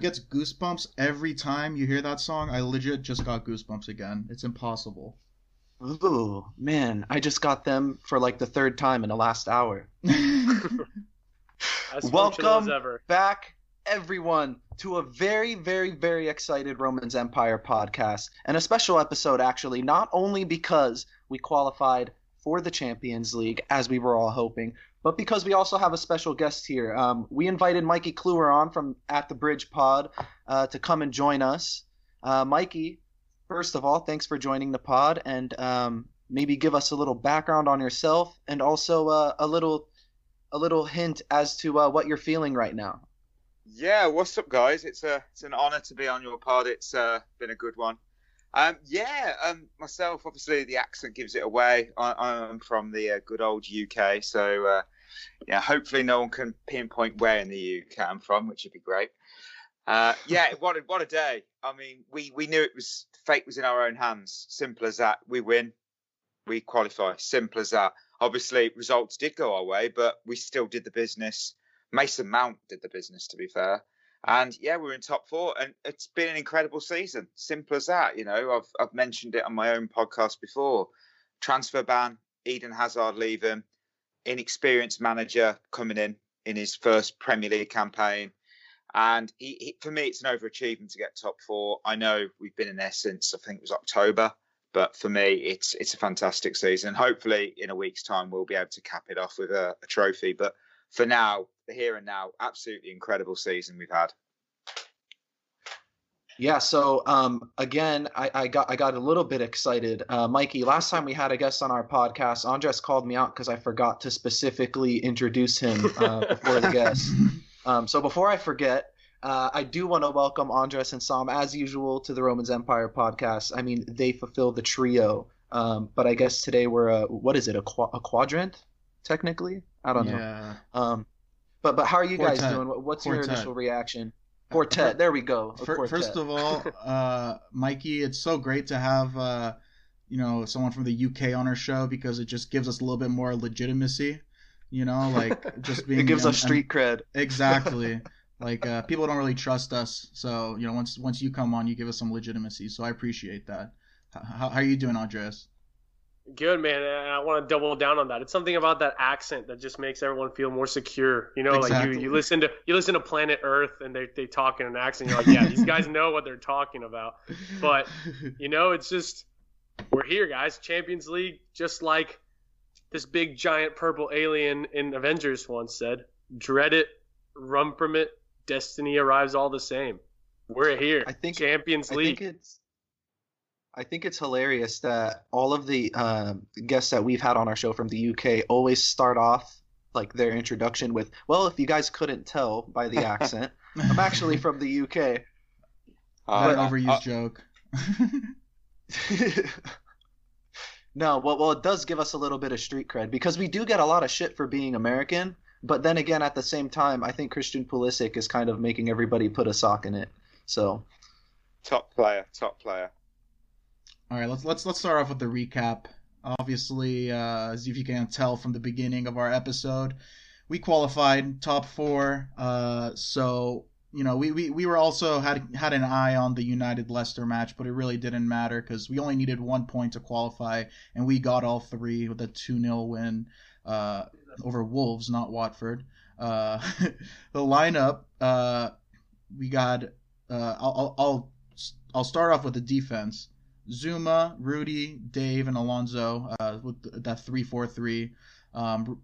gets goosebumps every time you hear that song? I legit just got goosebumps again. It's impossible. Ooh, man, I just got them for like the third time in the last hour. Welcome back, everyone, to a very, very, very excited Romans Empire podcast, and a special episode, actually, not only because we qualified for the Champions League, as we were all hoping, but because we also have a special guest here. Um, we invited Mikey Kluwer on from At the Bridge Pod uh, to come and join us. Uh, Mikey, first of all, thanks for joining the pod, and um, maybe give us a little background on yourself, and also uh, a little a little hint as to uh, what you're feeling right now. Yeah, what's up, guys? It's a it's an honour to be on your pod. It's uh, been a good one. Um, yeah, um, myself, obviously, the accent gives it away. I, am from the uh, good old UK, so uh, yeah, hopefully, no one can pinpoint where in the UK I'm from, which would be great. Uh, yeah, what a, what a day! I mean, we we knew it was fate was in our own hands. Simple as that. We win, we qualify. Simple as that. Obviously, results did go our way, but we still did the business. Mason Mount did the business, to be fair. And yeah, we're in top four, and it's been an incredible season. Simple as that. You know, I've I've mentioned it on my own podcast before. Transfer ban, Eden Hazard leaving, inexperienced manager coming in in his first Premier League campaign, and he, he, for me, it's an overachievement to get top four. I know we've been in there since I think it was October, but for me, it's it's a fantastic season. Hopefully, in a week's time, we'll be able to cap it off with a, a trophy. But for now, the here and now, absolutely incredible season we've had. Yeah, so um, again, I, I, got I got a little bit excited, uh, Mikey. Last time we had a guest on our podcast, Andres called me out because I forgot to specifically introduce him uh, before the guest. Um, so before I forget, uh, I do want to welcome Andres and Sam as usual to the Romans Empire podcast. I mean, they fulfill the trio, um, but I guess today we're a what is it a, qu- a quadrant technically? I don't yeah. know. Um, but but how are you Quartet. guys doing? What's Quartet. your initial reaction? Quartet. There we go. First of all, uh, Mikey, it's so great to have uh, you know someone from the UK on our show because it just gives us a little bit more legitimacy. You know, like just being. it gives us street cred. Exactly. like uh, people don't really trust us, so you know once once you come on, you give us some legitimacy. So I appreciate that. How, how are you doing, Andres? Good man, and I want to double down on that. It's something about that accent that just makes everyone feel more secure. You know, exactly. like you, you listen to you listen to Planet Earth and they, they talk in an accent. You're like, yeah, these guys know what they're talking about. But you know, it's just we're here, guys. Champions League, just like this big giant purple alien in Avengers once said, "Dread it, run from it. Destiny arrives all the same." We're here. I think Champions League. I think it's I think it's hilarious that all of the uh, guests that we've had on our show from the UK always start off like their introduction with, "Well, if you guys couldn't tell by the accent, I'm actually from the UK." Uh, an overused uh, joke. no, well, well, it does give us a little bit of street cred because we do get a lot of shit for being American. But then again, at the same time, I think Christian Pulisic is kind of making everybody put a sock in it. So, top player, top player. All right, let's let's let's start off with the recap. Obviously, uh, as if you can tell from the beginning of our episode, we qualified top four. Uh, so you know, we, we, we were also had had an eye on the United Leicester match, but it really didn't matter because we only needed one point to qualify, and we got all three with a two 0 win uh, over Wolves, not Watford. Uh, the lineup, uh, we got. Uh, I'll, I'll I'll start off with the defense. Zouma, Rudy, Dave, and Alonso uh, with that three-four-three. Um,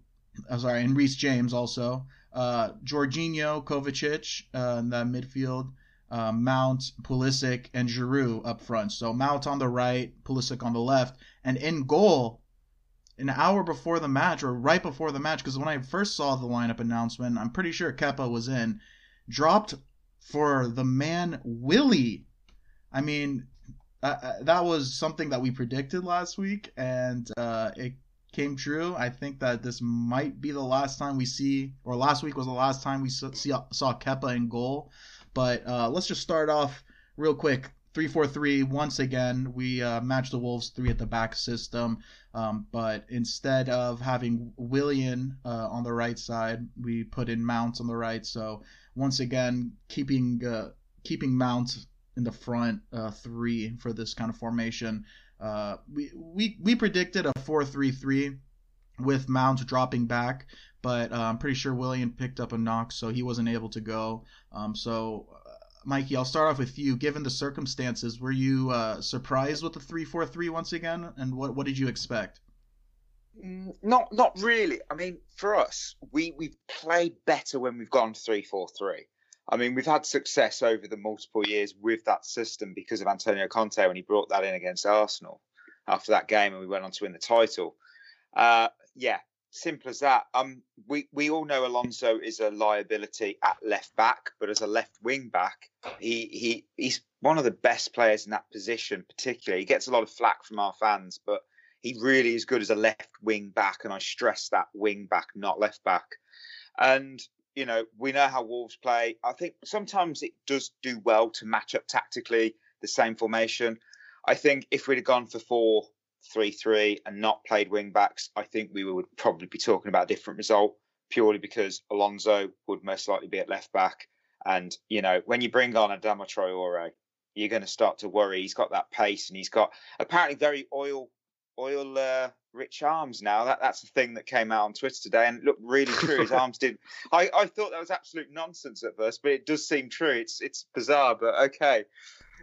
I'm sorry, and Reece James also. Uh, Jorginho, Kovacic uh, in that midfield. Uh, Mount, Pulisic, and Giroud up front. So Mount on the right, Pulisic on the left, and in goal, an hour before the match or right before the match, because when I first saw the lineup announcement, I'm pretty sure Kepa was in, dropped for the man Willie. I mean, uh, that was something that we predicted last week, and uh, it came true. I think that this might be the last time we see, or last week was the last time we saw, saw Kepa in goal. But uh, let's just start off real quick. three four three. Once again, we uh, matched the Wolves three at the back system, um, but instead of having Willian uh, on the right side, we put in Mount on the right. So once again, keeping uh, keeping Mount in the front uh, three for this kind of formation. Uh, we, we we predicted a four three three with Mount dropping back, but uh, I'm pretty sure Willian picked up a knock, so he wasn't able to go. Um, so Mikey, I'll start off with you. Given the circumstances, were you uh, surprised with the three four three once again, and what what did you expect? Mm, not not really. I mean, for us, we we've played better when we've gone three four three. I mean, we've had success over the multiple years with that system because of Antonio Conte when he brought that in against Arsenal after that game, and we went on to win the title. Uh, yeah, simple as that. Um, we we all know Alonso is a liability at left back, but as a left wing back, he he he's one of the best players in that position. Particularly, he gets a lot of flack from our fans, but he really is good as a left wing back, and I stress that wing back, not left back. And you know, we know how Wolves play. I think sometimes it does do well to match up tactically the same formation. I think if we'd have gone for four three three and not played wing backs, I think we would probably be talking about a different result purely because Alonso would most likely be at left back. And, you know, when you bring on Adama Traore, you're going to start to worry. He's got that pace and he's got apparently very oil oil uh, rich arms now. That that's the thing that came out on Twitter today and it looked really true. His arms did. I, I thought that was absolute nonsense at first, but it does seem true. It's it's bizarre, but okay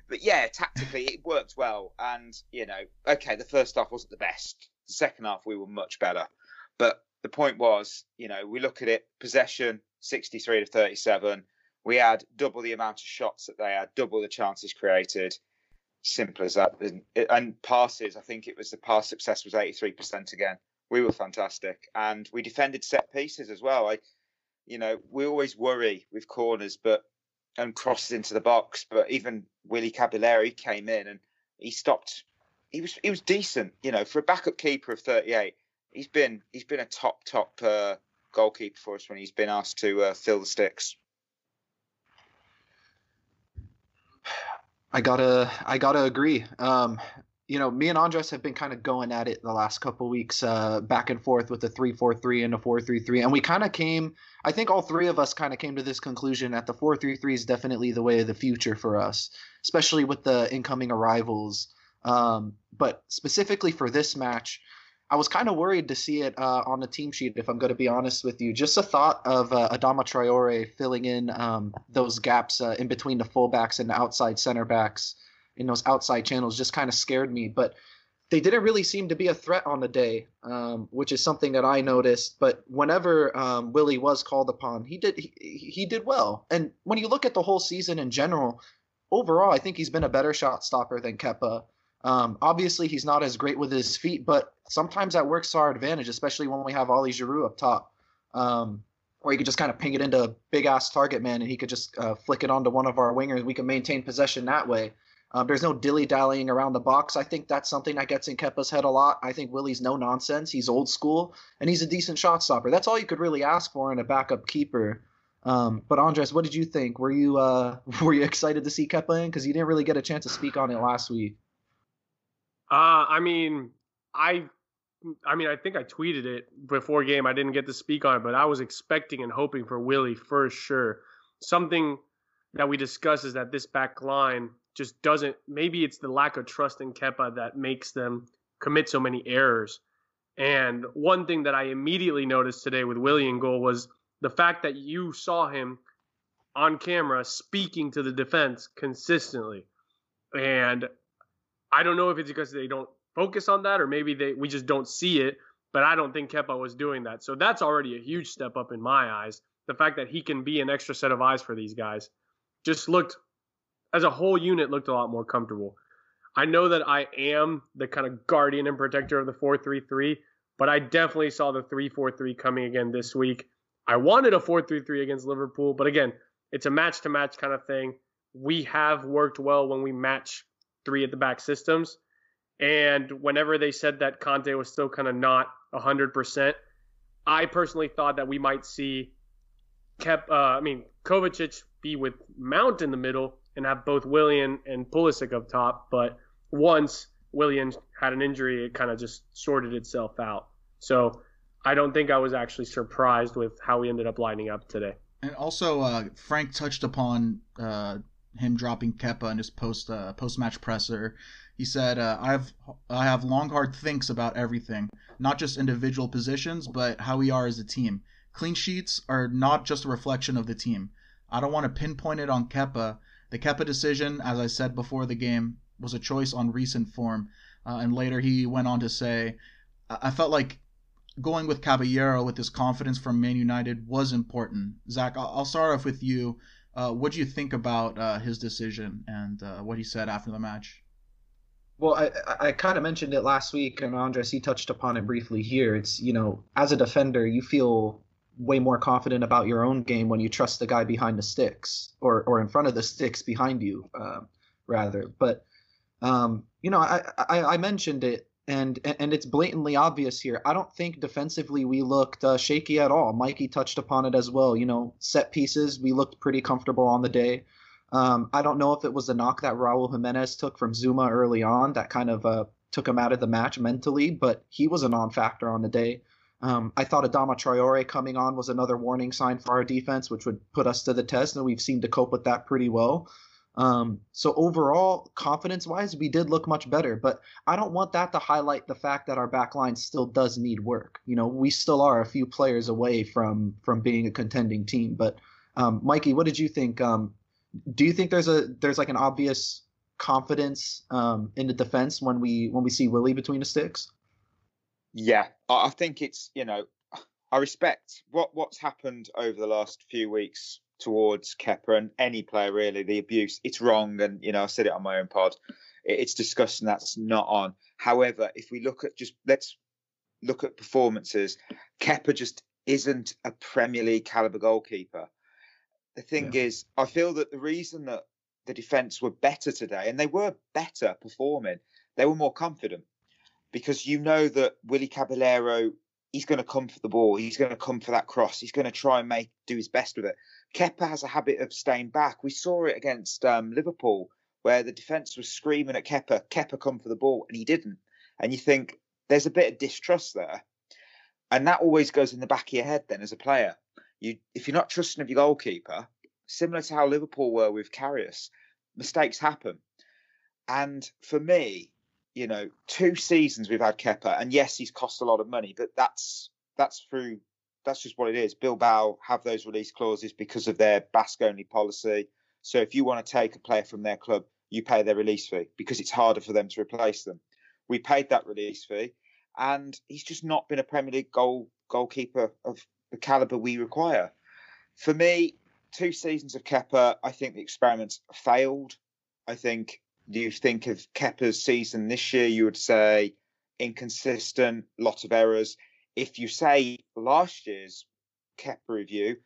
but yeah, tactically it worked well. And you know, okay, the first half wasn't the best. The second half we were much better. But the point was, you know, we look at it: possession, 63 to 37. We had double the amount of shots that they had, double the chances created. Simple as that. And passes, I think it was the pass success was 83% again. We were fantastic, and we defended set pieces as well. I, you know, we always worry with corners, but and crosses into the box. But even Willy Caballero came in and he stopped. He was he was decent, you know, for a backup keeper of 38. He's been he's been a top top uh, goalkeeper for us when he's been asked to uh, fill the sticks. I gotta I gotta agree. Um, you know, me and Andres have been kind of going at it the last couple weeks, uh, back and forth with the three four three and the four three three, and we kind of came. I think all three of us kind of came to this conclusion that the four three three is definitely the way of the future for us, especially with the incoming arrivals. Um, but specifically for this match, I was kind of worried to see it uh, on the team sheet. If I'm going to be honest with you, just a thought of uh, Adama Traore filling in um, those gaps uh, in between the fullbacks and the outside center backs in those outside channels just kind of scared me. But they didn't really seem to be a threat on the day, um, which is something that I noticed. But whenever um, Willie was called upon, he did he, he did well. And when you look at the whole season in general, overall, I think he's been a better shot stopper than Kepa. Um, obviously, he's not as great with his feet, but sometimes that works to our advantage, especially when we have Ollie Giroud up top, um, where he could just kind of ping it into a big ass target man, and he could just uh, flick it onto one of our wingers. We can maintain possession that way. Um, there's no dilly dallying around the box. I think that's something that gets in Kepa's head a lot. I think Willie's no nonsense. He's old school and he's a decent shot stopper. That's all you could really ask for in a backup keeper. Um, but Andres, what did you think? Were you uh, were you excited to see Kepa in? Because you didn't really get a chance to speak on it last week. Uh, I mean, I I mean, I think I tweeted it before game. I didn't get to speak on it, but I was expecting and hoping for Willie for sure. Something that we discuss is that this back line just doesn't. Maybe it's the lack of trust in Kepa that makes them commit so many errors. And one thing that I immediately noticed today with Willian goal was the fact that you saw him on camera speaking to the defense consistently. And I don't know if it's because they don't focus on that or maybe they we just don't see it, but I don't think Kepa was doing that. So that's already a huge step up in my eyes. The fact that he can be an extra set of eyes for these guys just looked as a whole unit looked a lot more comfortable. I know that I am the kind of guardian and protector of the 4-3-3, but I definitely saw the 3-4-3 coming again this week. I wanted a 4-3-3 against Liverpool, but again, it's a match to match kind of thing. We have worked well when we match three at the back systems. And whenever they said that Kanté was still kind of not 100%, I personally thought that we might see kept uh, I mean Kovacic be with Mount in the middle and have both Willian and Pulisic up top. But once Willian had an injury, it kind of just sorted itself out. So I don't think I was actually surprised with how we ended up lining up today. And also, uh, Frank touched upon uh, him dropping Kepa in his post uh, post match presser. He said, uh, "I have I have long hard thinks about everything, not just individual positions, but how we are as a team. Clean sheets are not just a reflection of the team. I don't want to pinpoint it on Kepa. The Kepa decision, as I said before the game, was a choice on recent form." Uh, and later he went on to say, "I felt like going with Caballero with his confidence from Man United was important. Zach, I'll start off with you. Uh, what do you think about uh, his decision and uh, what he said after the match? Well, I, I kind of mentioned it last week, and Andres, he touched upon it briefly here. It's, you know, as a defender, you feel way more confident about your own game when you trust the guy behind the sticks or, or in front of the sticks behind you, uh, rather. But, um, you know, I, I, I mentioned it and and it's blatantly obvious here. I don't think defensively we looked uh, shaky at all. Mikey touched upon it as well. You know, set pieces we looked pretty comfortable on the day. Um, I don't know if it was the knock that Raul Jimenez took from Zouma early on that kind of uh, took him out of the match mentally, but he was a non-factor on the day. Um, I thought Adama Traore coming on was another warning sign for our defense, which would put us to the test, and we've seemed to cope with that pretty well. Um, so overall, confidence-wise, we did look much better. But I don't want that to highlight the fact that our backline still does need work. You know, we still are a few players away from from being a contending team. But um, Mikey, what did you think? Um, do you think there's a there's like an obvious confidence um, in the defense when we when we see Willie between the sticks? Yeah, I think it's you know I respect what what's happened over the last few weeks towards Kepa and any player really, the abuse, it's wrong. And, you know, I said it on my own pod. It's disgusting. That's not on. However, if we look at just, let's look at performances, Kepa just isn't a Premier League caliber goalkeeper. The thing yeah. is, I feel that the reason that the defence were better today, and they were better performing, they were more confident because you know that Willie Caballero, he's going to come for the ball, he's going to come for that cross, he's going to try and make do his best with it. Kepa has a habit of staying back. We saw it against um, Liverpool where the defence was screaming at Kepa, Kepa come for the ball, and he didn't. And you think there's a bit of distrust there. And that always goes in the back of your head then as a player. You if you're not trusting of your goalkeeper, similar to how Liverpool were with Karius, mistakes happen. And for me, you know, two seasons we've had Kepa, and yes, he's cost a lot of money, but that's that's through that's just what it is. Bilbao have those release clauses because of their Basque only policy. So if you want to take a player from their club, you pay their release fee because it's harder for them to replace them. We paid that release fee, and he's just not been a Premier League goal goalkeeper of the caliber we require. For me, two seasons of Kepa, I think the experiment failed. I think you think of Kepa's season this year, you would say inconsistent, lot of errors if you say last year's Kepa review,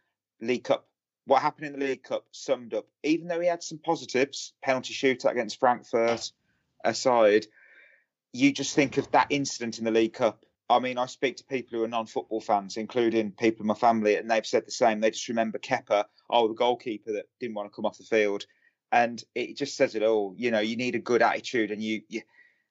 League Cup, what happened in the League Cup summed up, even though he had some positives, penalty shootout against Frankfurt aside, you just think of that incident in the League Cup. I mean, I speak to people who are non-football fans, including people in my family, and they've said the same. They just remember Kepa, oh, the goalkeeper that didn't want to come off the field, and it just says it all. You know, you need a good attitude, and you, you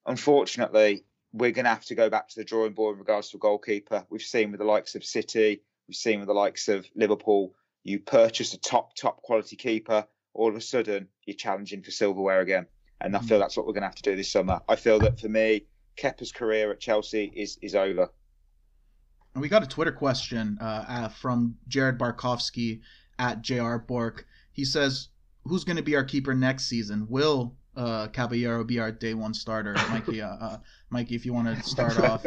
unfortunately, we're going to have to go back to the drawing board in regards to a goalkeeper. We've seen with the likes of City, we've seen with the likes of Liverpool. You purchase a top, top quality keeper, all of a sudden you're challenging for silverware again. And I feel mm. that's what we're going to have to do this summer. I feel that for me, Kepa's career at Chelsea is is over. And we got a Twitter question uh, uh from Jared Barkowski at JR Bork. He says, "Who's going to be our keeper next season? Will uh, Caballero be our day one starter. Mikey, uh, uh, Mikey, if you want to start off.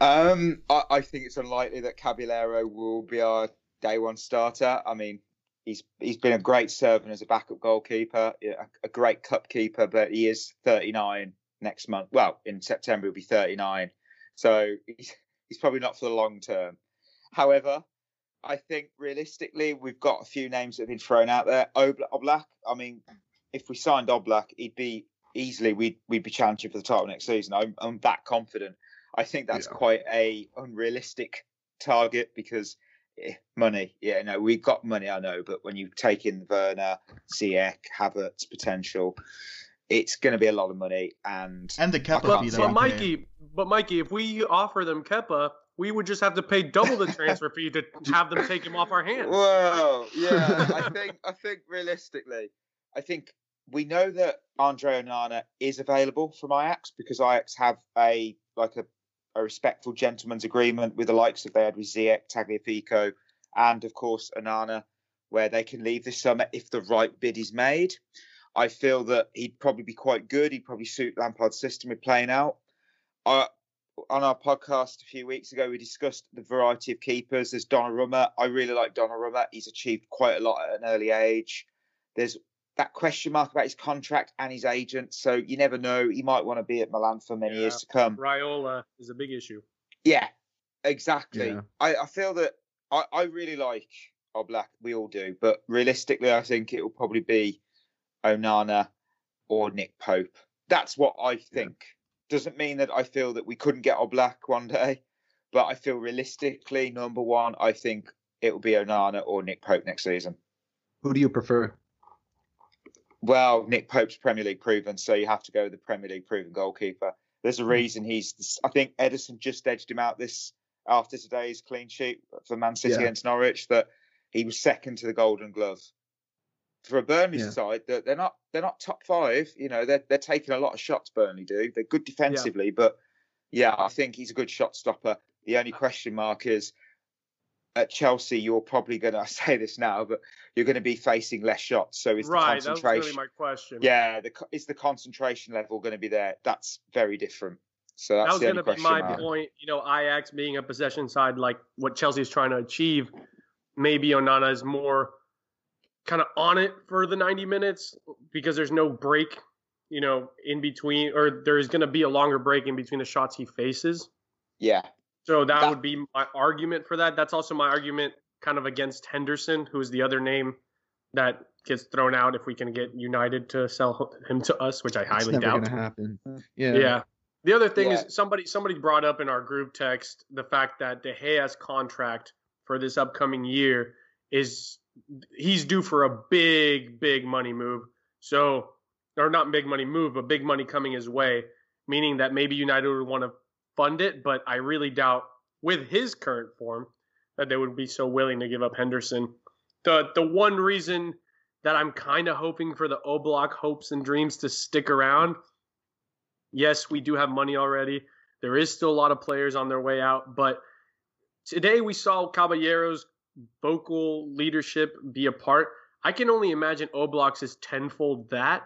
Um, I, I, think it's unlikely that Caballero will be our day one starter. I mean, he's he's been a great servant as a backup goalkeeper, a, a great cup keeper, but he is 39 next month. Well, in September he'll be 39, so he's, he's probably not for the long term. However, I think realistically, we've got a few names that have been thrown out there. Oblak, I mean, mm. if we signed Oblak, he'd be easily we'd we'd be challenging for the title next season. I'm, I'm that confident. I think that's yeah. quite a unrealistic target because Yeah, money. Yeah, no, we've got money, I know, but when you take in Werner, Ziyech, Havertz potential, it's going to be a lot of money, and and the Kepa but, fee. But Mikey, but Mikey, if we offer them Kepa, we would just have to pay double the transfer fee to have them take him off our hands. Well, yeah, I think I think realistically, I think we know that Andre Onana is available from Ajax because Ajax have a like a, a respectful gentleman's agreement with the likes of they had with Ziyech, Tagliafico, and of course Onana, where they can leave this summer if the right bid is made. I feel that he'd probably be quite good. He'd probably suit Lampard's system with playing out. Uh, on our podcast a few weeks ago, we discussed the variety of keepers. There's Donnarumma. I really like Donnarumma. He's achieved quite a lot at an early age. There's that question mark about his contract and his agent. So you never know. He might want to be at Milan for many yeah. years to come. Raiola is a big issue. Yeah, exactly. Yeah. I, I feel that I, I really like Oblak. We all do. But realistically, I think it will probably be Onana or Nick Pope. That's what I think. Yeah. Doesn't mean that I feel that we couldn't get Oblak one day, but I feel realistically, number one, I think it will be Onana or Nick Pope next season. Who do you prefer? Well, Nick Pope's Premier League proven, so you have to go with the Premier League proven goalkeeper. There's a hmm. reason he's. I think Ederson just edged him out this after today's clean sheet for Man City yeah. against Norwich. That he was second to the Golden Glove. For a Burnley yeah. side, that they're not they're not top five. You know, they're they're taking a lot of shots. Burnley do. They're good defensively, yeah. but yeah, I think he's a good shot stopper. The only question mark is at Chelsea, you're probably going to say this now, but you're going to be facing less shots. So is right, the concentration? That was really my question. Yeah, the, is the concentration level going to be there? That's very different. So that's that was going to be my mark. point. You know, Ajax being a possession side, like what Chelsea is trying to achieve, maybe Onana is more kind of on it for the 90 minutes because there's no break, you know, in between, or there's going to be a longer break in between the shots he faces. Yeah. So that, that would be my argument for that. That's also my argument kind of against Henderson, who is the other name that gets thrown out if we can get United to sell him to us, which I highly it's never doubt. Gonna happen. Uh, yeah. Yeah. The other thing yeah. is somebody somebody brought up in our group text the fact that De Gea's contract for this upcoming year is he's due for a big big money move. So or not big money move, but big money coming his way, meaning that maybe United would want to fund it, but I really doubt with his current form that they would be so willing to give up Henderson. The the one reason that I'm kind of hoping for the Oblak hopes and dreams to stick around. Yes, we do have money already. There is still a lot of players on their way out, but today we saw Caballero's vocal leadership be a part. I can only imagine Oblak's is tenfold that.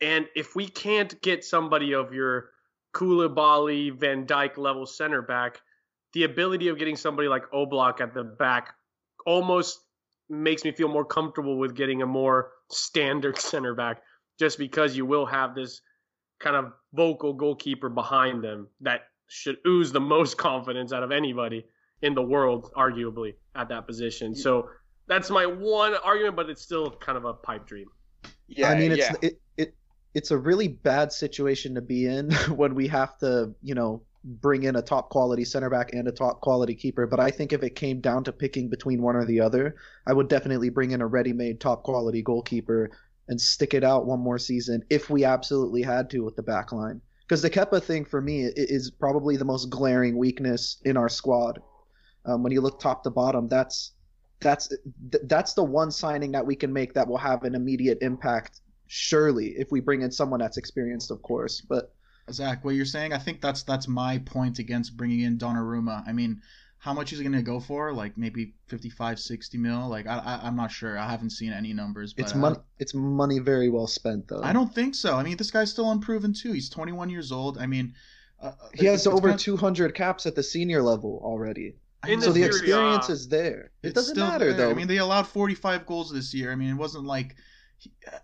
And if we can't get somebody of your Koulibaly, Van Dijk level center back, the ability of getting somebody like Oblak at the back almost makes me feel more comfortable with getting a more standard center back just because you will have this kind of vocal goalkeeper behind them that should ooze the most confidence out of anybody in the world, arguably, at that position. So that's my one argument, but it's still kind of a pipe dream. Yeah, I mean, it's yeah. it, it it's a really bad situation to be in when we have to, you know, bring in a top quality center back and a top quality keeper. But I think if it came down to picking between one or the other, I would definitely bring in a ready made top quality goalkeeper and stick it out one more season if we absolutely had to with the back line. Because the Kepa thing for me is probably the most glaring weakness in our squad. Um, when you look top to bottom, that's that's that's the one signing that we can make that will have an immediate impact. Surely, if we bring in someone that's experienced, of course. But Zach, what you're saying, I think that's that's my point against bringing in Donnarumma. I mean, how much is he going to go for? Like maybe 55, 60 mil? Like I, I am not sure. I haven't seen any numbers. But, it's money. Uh, it's money very well spent, though. I don't think so. I mean, this guy's still unproven too. He's 21 years old. I mean, uh, he has over 200 caps at the senior level already. So the experience uh, is there. It doesn't matter there. though. I mean, they allowed 45 goals this year. I mean, it wasn't like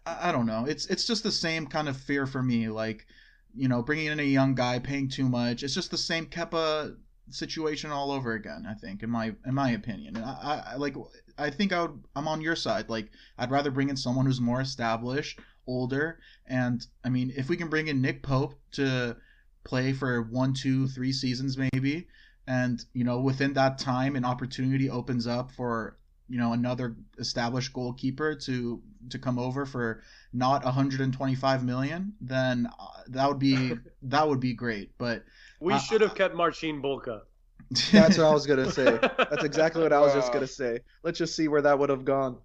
I, I don't know. It's it's just the same kind of fear for me. Like you know, bringing in a young guy, paying too much. It's just the same Kepa situation all over again. I think, in my in my opinion, and I, I like I think I would I'm on your side. Like I'd rather bring in someone who's more established, older, and I mean, if we can bring in Nick Pope to play for one, two, three seasons maybe, and you know within that time an opportunity opens up for you know another established goalkeeper to to come over for not 125 million then uh, that would be that would be great but we uh, should have kept Marcin Bulka that's what I was gonna say. That's exactly what I was just gonna say. Let's just see where that would have gone.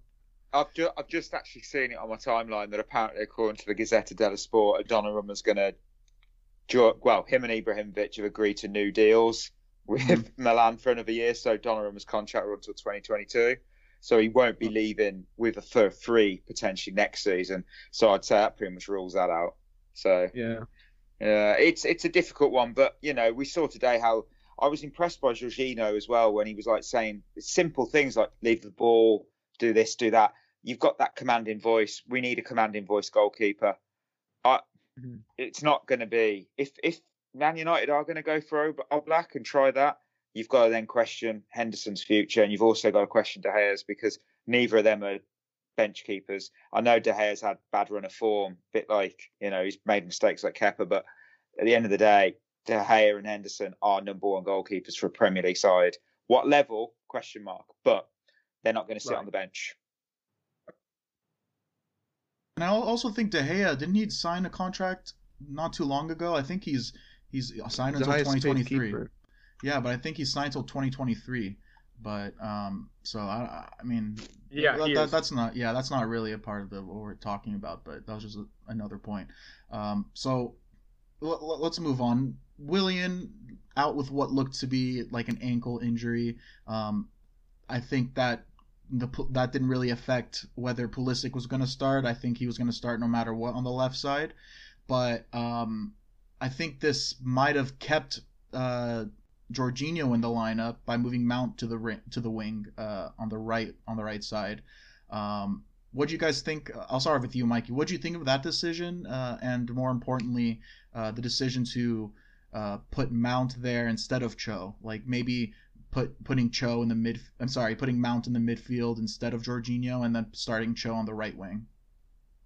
I've just, I've just actually seen it on my timeline that apparently, according to the Gazzetta dello Sport, Donnarumma's going to, well, him and Ibrahimovic have agreed to new deals with mm-hmm. Milan for another year. So Donnarumma's contract runs until 2022. So he won't be leaving with a for free potentially next season. So I'd say that pretty much rules that out. So yeah, yeah, it's it's a difficult one, but you know we saw today how I was impressed by Jorginho as well when he was like saying simple things like leave the ball, do this, do that. You've got that commanding voice. We need a commanding voice goalkeeper. I, mm-hmm. It's not going to be if if Man United are going to go for Oblak and try that. You've got to then question Henderson's future, and you've also got to question De Gea's because neither of them are bench keepers. I know De Gea's had bad run of form, a bit like you know he's made mistakes like Kepa, but at the end of the day, De Gea and Henderson are number one goalkeepers for a Premier League side. What level? Question mark. But they're not going to sit right. on the bench. And I also think De Gea didn't he sign a contract not too long ago? I think he's he's signed he's until 2023. Yeah, but I think he's signed until 2023. But um, so I, I mean, yeah, that, that, that's not yeah, that's not really a part of the what we're talking about. But that was just a, another point. Um, so l- let's move on. Willian out with what looked to be like an ankle injury. Um, I think that the that didn't really affect whether Pulisic was going to start. I think he was going to start no matter what on the left side, but um, I think this might have kept uh, Jorginho in the lineup by moving Mount to the to the wing uh, on the right on the right side. Um, what do you guys think? I'll start with you, Mikey. What do you think of that decision, uh, and more importantly, uh, the decision to uh, put Mount there instead of Cho? Like maybe put putting Cho in the mid. I'm sorry, putting Mount in the midfield instead of Jorginho, and then starting Cho on the right wing.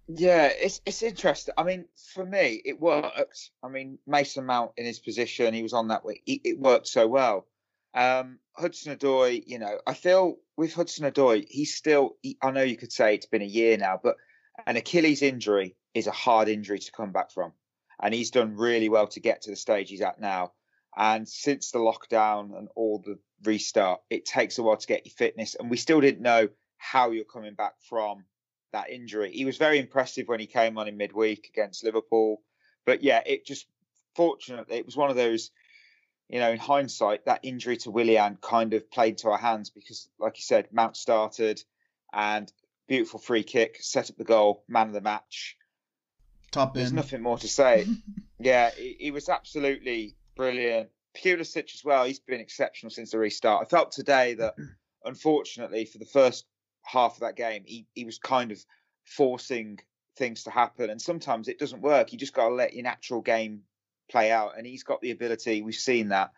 Yeah, it's it's interesting. I mean, for me, it worked. I mean, Mason Mount in his position, he was on that way. It, worked so well. Um, Hudson Odoi, you know, I feel with Hudson Odoi, he's still. He, I know you could say it's been a year now, but an Achilles injury is a hard injury to come back from, and he's done really well to get to the stage he's at now. And since the lockdown and all the restart, it takes a while to get your fitness, and we still didn't know how you're coming back from that injury. He was very impressive when he came on in midweek against Liverpool, but yeah, it just fortunately it was one of those you know, in hindsight, that injury to Willian kind of played to our hands because, like you said, Mount started and beautiful free kick, set up the goal, man of the match. Top There's nothing more to say. yeah, he, he, was absolutely brilliant. Pulisic as well. He's been exceptional since the restart. I felt today that, unfortunately, for the first half of that game, he, he was kind of forcing things to happen, and sometimes it doesn't work. You just got to let your natural game play out, and he's got the ability. We've seen that,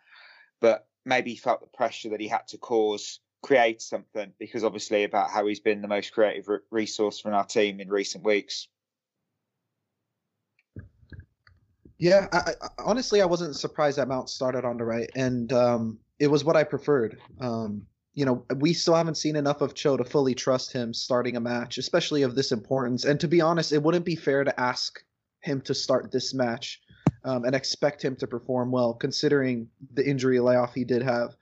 but maybe he felt the pressure that he had to cause create something because obviously about how he's been the most creative re- resource from our team in recent weeks. Yeah, I, I, honestly, I wasn't surprised that Mount started on the right, and um, it was what I preferred. Um, you know, we still haven't seen enough of Cho to fully trust him starting a match, especially of this importance. And to be honest, it wouldn't be fair to ask him to start this match um, and expect him to perform well, considering the injury layoff he did have.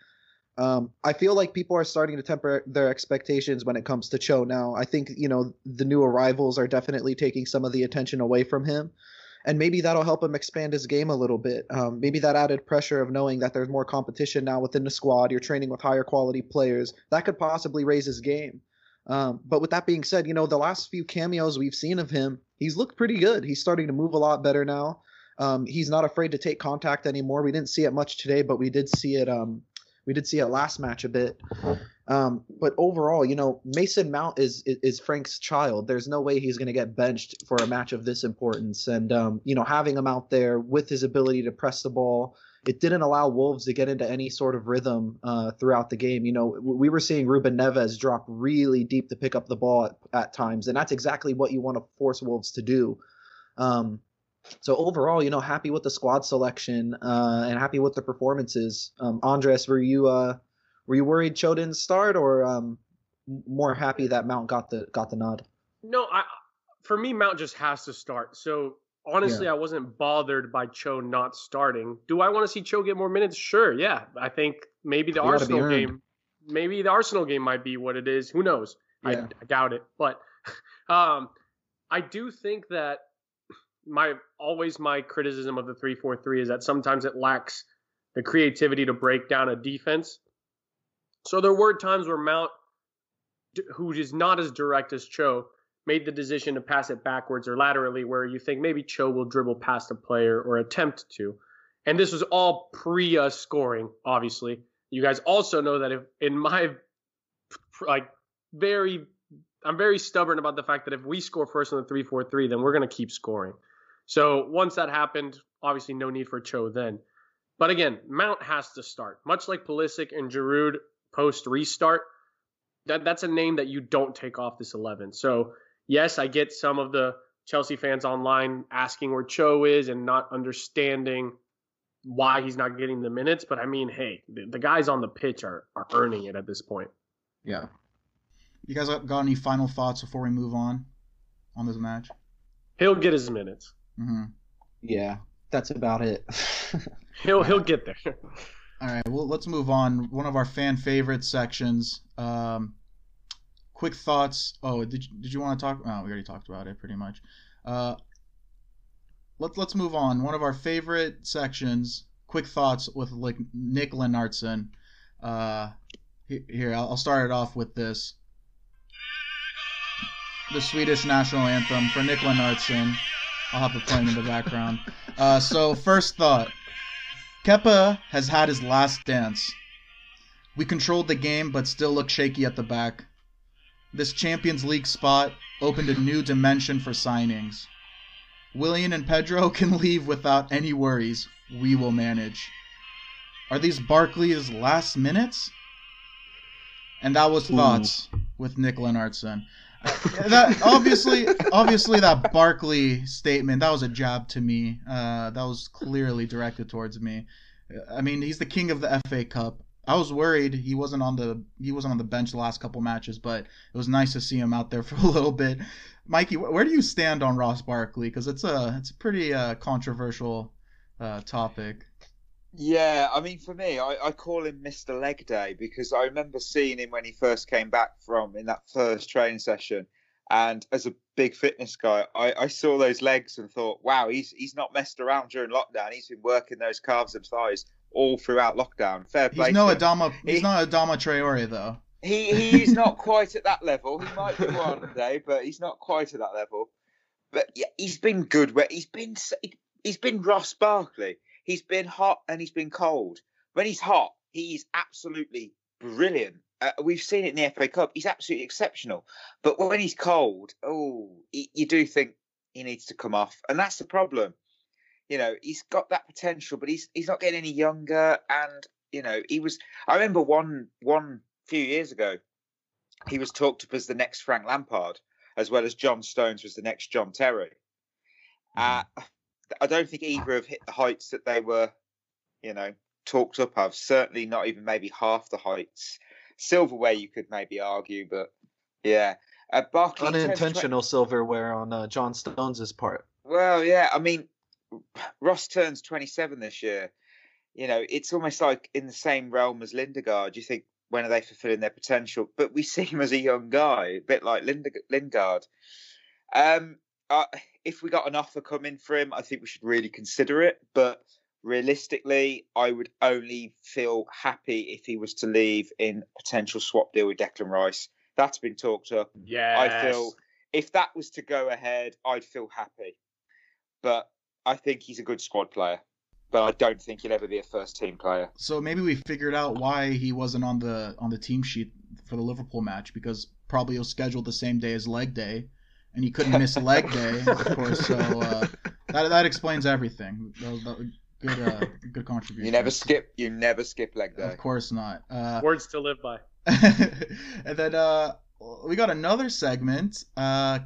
Um, I feel like people are starting to temper their expectations when it comes to Cho now. I think you know the new arrivals are definitely taking some of the attention away from him, and maybe that'll help him expand his game a little bit. Um, maybe that added pressure of knowing that there's more competition now within the squad. You're training with higher quality players that could possibly raise his game. Um, but with that being said, you know the last few cameos we've seen of him, he's looked pretty good. He's starting to move a lot better now. Um, he's not afraid to take contact anymore. We didn't see it much today, but we did see it. Um, we did see it last match a bit. Um, but overall, you know, Mason Mount is, is, is Frank's child. There's no way he's going to get benched for a match of this importance. And um, you know, having him out there with his ability to press the ball, it didn't allow Wolves to get into any sort of rhythm uh, throughout the game. You know, we were seeing Ruben Neves drop really deep to pick up the ball at, at times, and that's exactly what you want to force Wolves to do. Um, so overall, you know, happy with the squad selection uh, and happy with the performances. Um, Andres, were you uh, were you worried Cho didn't start, or um, more happy that Mount got the got the nod? No, I for me Mount just has to start. So honestly, yeah. I wasn't bothered by Cho not starting. Do I want to see Cho get more minutes? Sure, yeah. I think maybe the Arsenal game, maybe the Arsenal game might be what it is. Who knows? Yeah. I, I, doubt it, but um, I do think that my always my criticism of the three four three is that sometimes it lacks the creativity to break down a defense. So there were times where Mount, who is not as direct as Cho, made the decision to pass it backwards or laterally, where you think maybe Cho will dribble past a player or attempt to. And this was all pre us scoring, obviously. You guys also know that if in my like very I'm very stubborn about the fact that if we score first in the 3-4-3, then we're going to keep scoring. So once that happened, obviously no need for Cho then. But again, Mount has to start. Much like Pulisic and Giroud post restart, that that's a name that you don't take off this 11. So yes, I get some of the Chelsea fans online asking where Cho is and not understanding why he's not getting the minutes. But I mean, hey, the, the guys on the pitch are, are earning it at this point. Yeah. You guys got any final thoughts before we move on on this match? He'll get his minutes. Mm-hmm. Yeah, that's about it. he'll he'll get there. All right, well, let's move on. One of our fan favorite sections. Um, quick thoughts. Oh, did you, did you want to talk? Oh, we already talked about it pretty much. Uh, let's let's move on. One of our favorite sections. Quick thoughts with like Nick Lennartson. Uh, here, I'll, start it off with this. The Swedish national anthem for Nick Lennartson. I'll have it playing in the background. Uh, so first thought. Kepa has had his last dance. We controlled the game, but still look shaky at the back. This Champions League spot opened a new dimension for signings. Willian and Pedro can leave without any worries. We will manage. Are these Barkley's last minutes? And that was thoughts with Nick Lennartson. that obviously, obviously, that Barkley statement that was a jab to me. Uh, that was clearly directed towards me. I mean, he's the king of the FA Cup. I was worried he wasn't on the he wasn't on the bench the last couple matches, but it was nice to see him out there for a little bit. Mikey, where do you stand on Ross Barkley? Because it's a it's a pretty uh, controversial uh, topic. Yeah, I mean, for me, I, I call him Mr. Leg Day because I remember seeing him when he first came back from in that first training session, and as a big fitness guy, I, I saw those legs and thought, wow, he's he's not messed around during lockdown. He's been working those calves and thighs all throughout lockdown. Fair play. He's no Adama. He's he, not Adama Traore though. He he's not quite at that level. He might be one day, but he's not quite at that level. But yeah, he's been good. Where he's been he's been Ross Barkley. He's been hot and he's been cold. When he's hot, he's absolutely brilliant. Uh, we've seen it in the FA Cup. He's absolutely exceptional. But when he's cold, oh, he, you do think he needs to come off, and that's the problem you know, he's got that potential, but he's he's not getting any younger. And you know, he was. I remember one one few years ago, he was talked up as the next Frank Lampard, as well as John Stones was the next John Terry. Uh, mm-hmm. I don't think either have hit the heights that they were, you know, talked up of. Certainly not even maybe half the heights. Silverware you could maybe argue, but yeah. Uh, Barkley unintentional 20... silverware on uh, John Stones' part. Well, yeah, I mean, Ross turns 27 this year. You know, it's almost like in the same realm as Lingard. You think, when are they fulfilling their potential? But we see him as a young guy, a bit like Lingard. Um, uh, if we got an offer coming for him, I think we should really consider it. But realistically, I would only feel happy if he was to leave in potential swap deal with Declan Rice. That's been talked up. Yeah, I feel if that was to go ahead, I'd feel happy. But I think he's a good squad player, but I don't think he'll ever be a first team player. So maybe we figured out why he wasn't on the on the team sheet for the Liverpool match because probably it was scheduled the same day as leg day, and he couldn't miss leg day, of course. So uh, that that explains everything. That, that, good uh, good contribution. You never skip. You never skip leg day. Of course not. Uh, Words to live by. and then uh, we got another segment. Uh,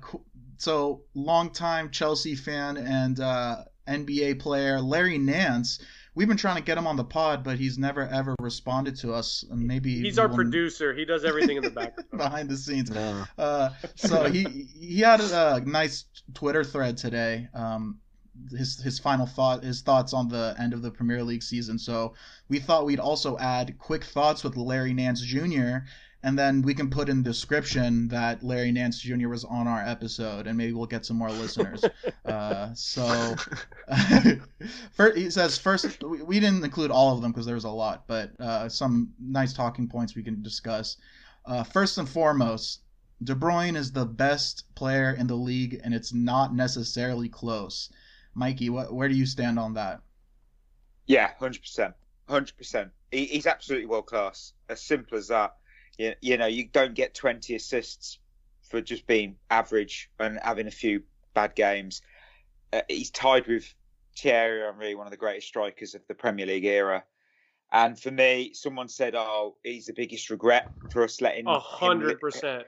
so longtime Chelsea fan and uh, NBA player Larry Nance. We've been trying to get him on the pod, but he's never ever responded to us. And maybe he's our will... producer. He does everything in the background, behind the scenes. No. Uh, so he he had a nice Twitter thread today. Um, his his final thought his thoughts on the end of the Premier League season. So we thought we'd also add quick thoughts with Larry Nance Jr. And then we can put in the description that Larry Nance Jr. was on our episode, and maybe we'll get some more listeners. uh, so first, he says first we didn't include all of them because there was a lot, but uh, some nice talking points we can discuss. Uh, first and foremost, De Bruyne is the best player in the league, and it's not necessarily close. Mikey, what, where do you stand on that? Yeah, hundred percent, hundred percent. He's absolutely world class. As simple as that. You, you know, you don't get twenty assists for just being average and having a few bad games. Uh, he's tied with Thierry Henry, one of the greatest strikers of the Premier League era. And for me, someone said, "Oh, he's the biggest regret for us letting." A hundred percent.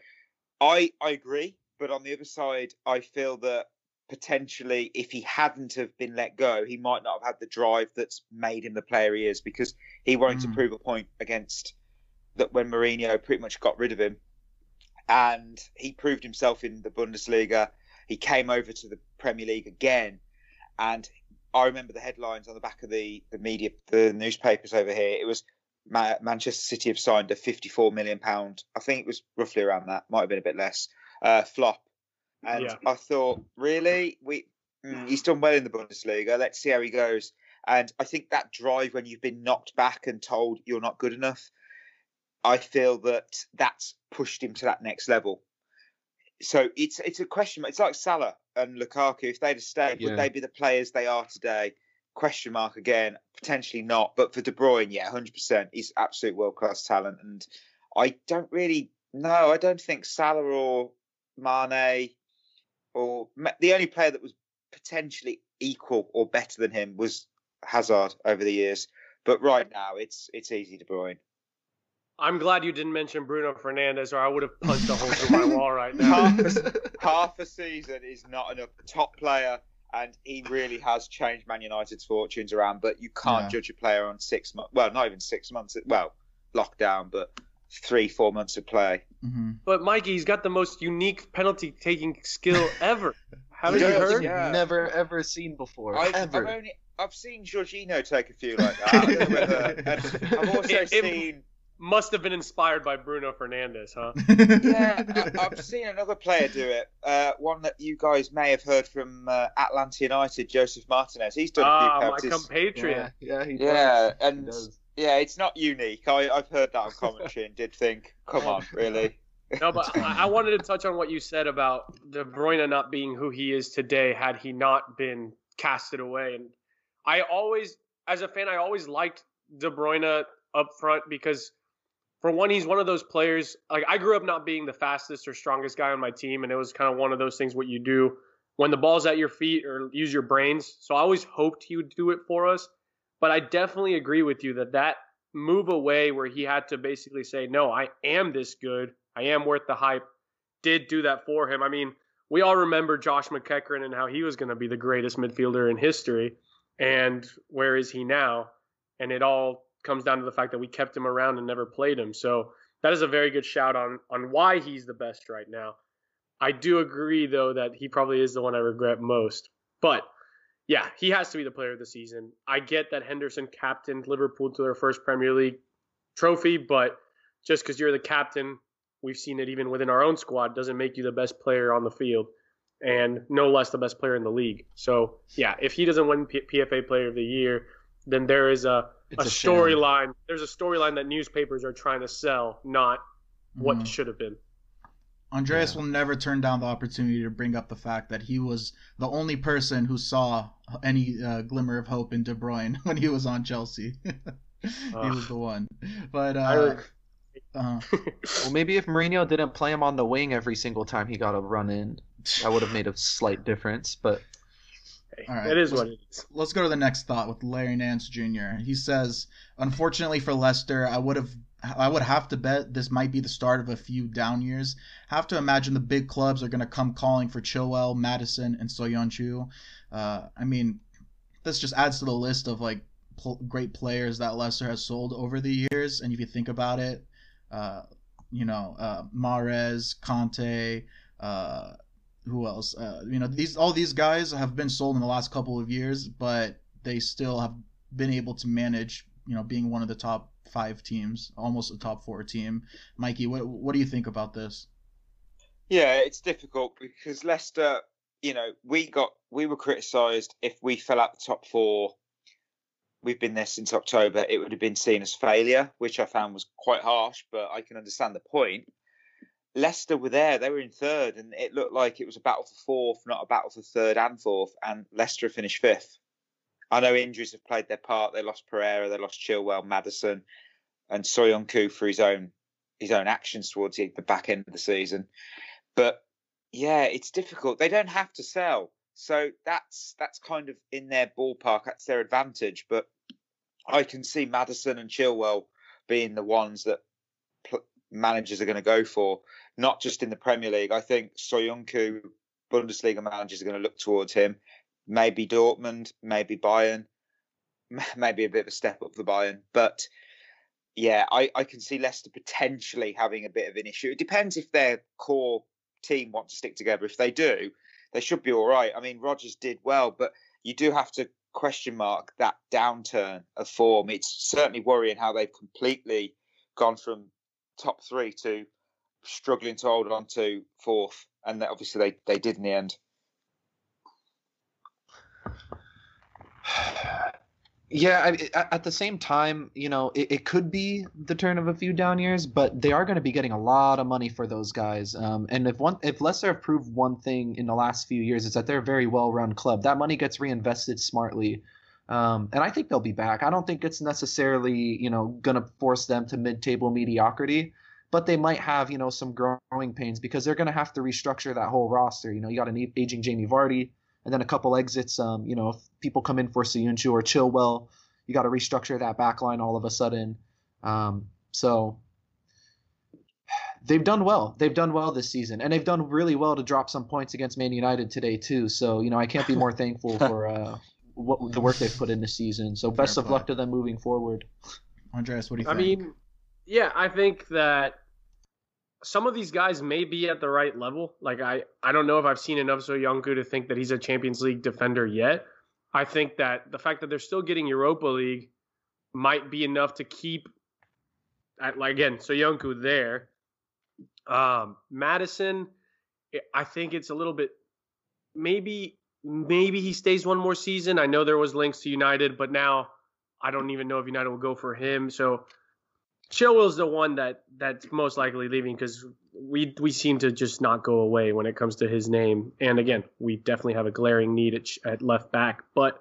I I agree, but on the other side, I feel that potentially, if he hadn't have been let go, he might not have had the drive that's made him the player he is because he wanted mm. to prove a point against that when Mourinho pretty much got rid of him, and he proved himself in the Bundesliga. He came over to the Premier League again, and I remember the headlines on the back of the the media, the newspapers over here. It was Manchester City have signed a 54 million pound. I think it was roughly around that. Might have been a bit less. Uh, flop and yeah. I thought, really, we mm, he's done well in the Bundesliga. Let's see how he goes. And I think that drive when you've been knocked back and told you're not good enough, I feel that that's pushed him to that next level. So it's it's a question. Mark. It's like Salah and Lukaku. If they'd have stayed, yeah. would they be the players they are today? Question mark again. Potentially not. But for De Bruyne, yeah, hundred percent. He's absolute world class talent. And I don't really no, I don't think Salah or Mane or the only player that was potentially equal or better than him was Hazard over the years. But right now, it's it's easy to Bruyne. I'm glad you didn't mention Bruno Fernandes, or I would have punched a hole through my wall right now. half, a, half a season is not enough. Top player, and he really has changed Man United's fortunes around. But you can't yeah. judge a player on six months. Well, not even six months. Well, lockdown, but three, four months of play. Mm-hmm. But Mikey, he's got the most unique penalty taking skill ever. Haven't you heard? Yeah. Never ever seen before. I've, ever. I've, only, I've seen Jorginho take a few like that. I've also it, seen. It must have been inspired by Bruno Fernandes, huh? yeah, I, have seen another player do it. Uh, one that you guys may have heard from uh, Atlanta United, Josef Martinez. He's done ah, a few penalties. my compatriot. Yeah, yeah, yeah, and yeah, it's not unique. I, I've heard that on commentary and did think, come on, really. no, but I, I wanted to touch on what you said about De Bruyne not being who he is today had he not been casted away. And I always, as a fan, I always liked De Bruyne up front because, for one, he's one of those players. Like I grew up not being the fastest or strongest guy on my team, and it was kind of one of those things what you do when the ball's at your feet or use your brains. So I always hoped he would do it for us. But I definitely agree with you that that move away where he had to basically say, no, I am this good. I am worth the hype, did do that for him. I mean, we all remember Josh McEachran and how he was going to be the greatest midfielder in history. And where is he now? And it all comes down to the fact that we kept him around and never played him. So that is a very good shout on on why he's the best right now. I do agree though that he probably is the one I regret most. But yeah, he has to be the player of the season. I get that Henderson captained Liverpool to their first Premier League trophy, but just because you're the captain, we've seen it even within our own squad, doesn't make you the best player on the field and no less the best player in the league. So, yeah, if he doesn't win P- PFA Player of the Year, then there is a, a, a storyline. There's a storyline that newspapers are trying to sell, not what mm-hmm. should have been. Andreas yeah. will never turn down the opportunity to bring up the fact that he was the only person who saw any uh, glimmer of hope in De Bruyne when he was on Chelsea. he uh, was the one. But uh, uh well, maybe if Mourinho didn't play him on the wing every single time he got a run in, that would have made a slight difference. But All right, it is what it is. Let's go to the next thought with Larry Nance Jr. He says, "Unfortunately for Leicester, I would have I would have to bet this might be the start of a few down years. Have to imagine the big clubs are going to come calling for Chilwell, Maddison, and Soyuncu. Uh, I mean, this just adds to the list of like pl- great players that Leicester has sold over the years. And if you think about it, uh, you know, uh, Mahrez, Kanté, uh, who else? Uh, you know, these all these guys have been sold in the last couple of years, but they still have been able to manage. You know, being one of the top five teams, almost a top four team. Mikey, what what do you think about this? Yeah, it's difficult because Leicester, you know, we got we were criticised if we fell out the top four. We've been there since October. It would have been seen as failure, which I found was quite harsh, but I can understand the point. Leicester were there; they were in third, and it looked like it was a battle for fourth, not a battle for third and fourth. And Leicester finished fifth. I know injuries have played their part. They lost Pereira, they lost Chilwell, Maddison, and Soyuncu for his own his own actions towards the back end of the season. But yeah, it's difficult. They don't have to sell, so that's that's kind of in their ballpark. That's their advantage. But I can see Maddison and Chilwell being the ones that managers are going to go for, not just in the Premier League. I think Soyuncu, Bundesliga managers are going to look towards him. Maybe Dortmund, maybe Bayern, maybe a bit of a step up for Bayern. But yeah, I, I can see Leicester potentially having a bit of an issue. It depends if their core team want to stick together. If they do, they should be all right. I mean, Rodgers did well, but you do have to question mark that downturn of form. It's certainly worrying how they've completely gone from top three to struggling to hold on to fourth, and obviously they, they did in the end. Yeah, I, at the same time, you know, it, it, could be the turn of a few down years, but they are going to be getting a lot of money for those guys. Um, and if one, if Leicester have proved one thing in the last few years, is that they're a very well-run club. That money gets reinvested smartly, um, and I think they'll be back. I don't think it's necessarily, you know, going to force them to mid-table mediocrity, but they might have, you know, some growing pains because they're going to have to restructure that whole roster. You know, you got an aging Jamie Vardy and then a couple exits. Um, you know, if people come in for Soyuncu or Chilwell, you got to restructure that back line all of a sudden. Um, so they've done well. They've done well this season, and they've done really well to drop some points against Man United today too. So you know, I can't be more thankful for uh, what the work they've put in this season. So best Fair of play. luck to them moving forward. Andreas, what do you think? I mean, yeah, I think that some of these guys may be at the right level. Like I, I don't know if I've seen enough Soyuncu to think that he's a Champions League defender yet. I think that the fact that they're still getting Europa League might be enough to keep, at, like again, so Soyuncu there. Um, Maddison, I think it's a little bit, maybe, maybe he stays one more season. I know there was links to United, but now I don't even know if United will go for him. So Chilwell's the one that that's most likely leaving because we we seem to just not go away when it comes to his name. And again, we definitely have a glaring need at, at left back. But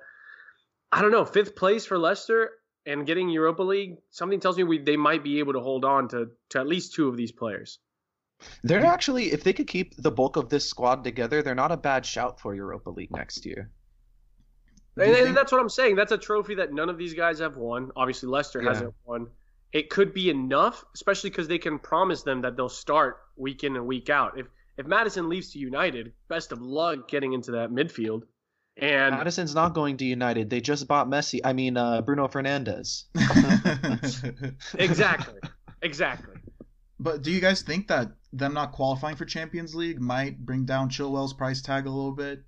I don't know, fifth place for Leicester and getting Europa League. Something tells me we they might be able to hold on to to at least two of these players. They're actually, if they could keep the bulk of this squad together, they're not a bad shout for Europa League next year. And, think... that's what I'm saying. That's a trophy that none of these guys have won. Obviously, Leicester yeah. hasn't won it could be enough, especially because they can promise them that they'll start week in and week out. If if Maddison leaves to United, best of luck getting into that midfield. And Maddison's not going to United. They just bought Messi. I mean uh, Bruno Fernandes. exactly. Exactly. But do you guys think that them not qualifying for Champions League might bring down Chilwell's price tag a little bit?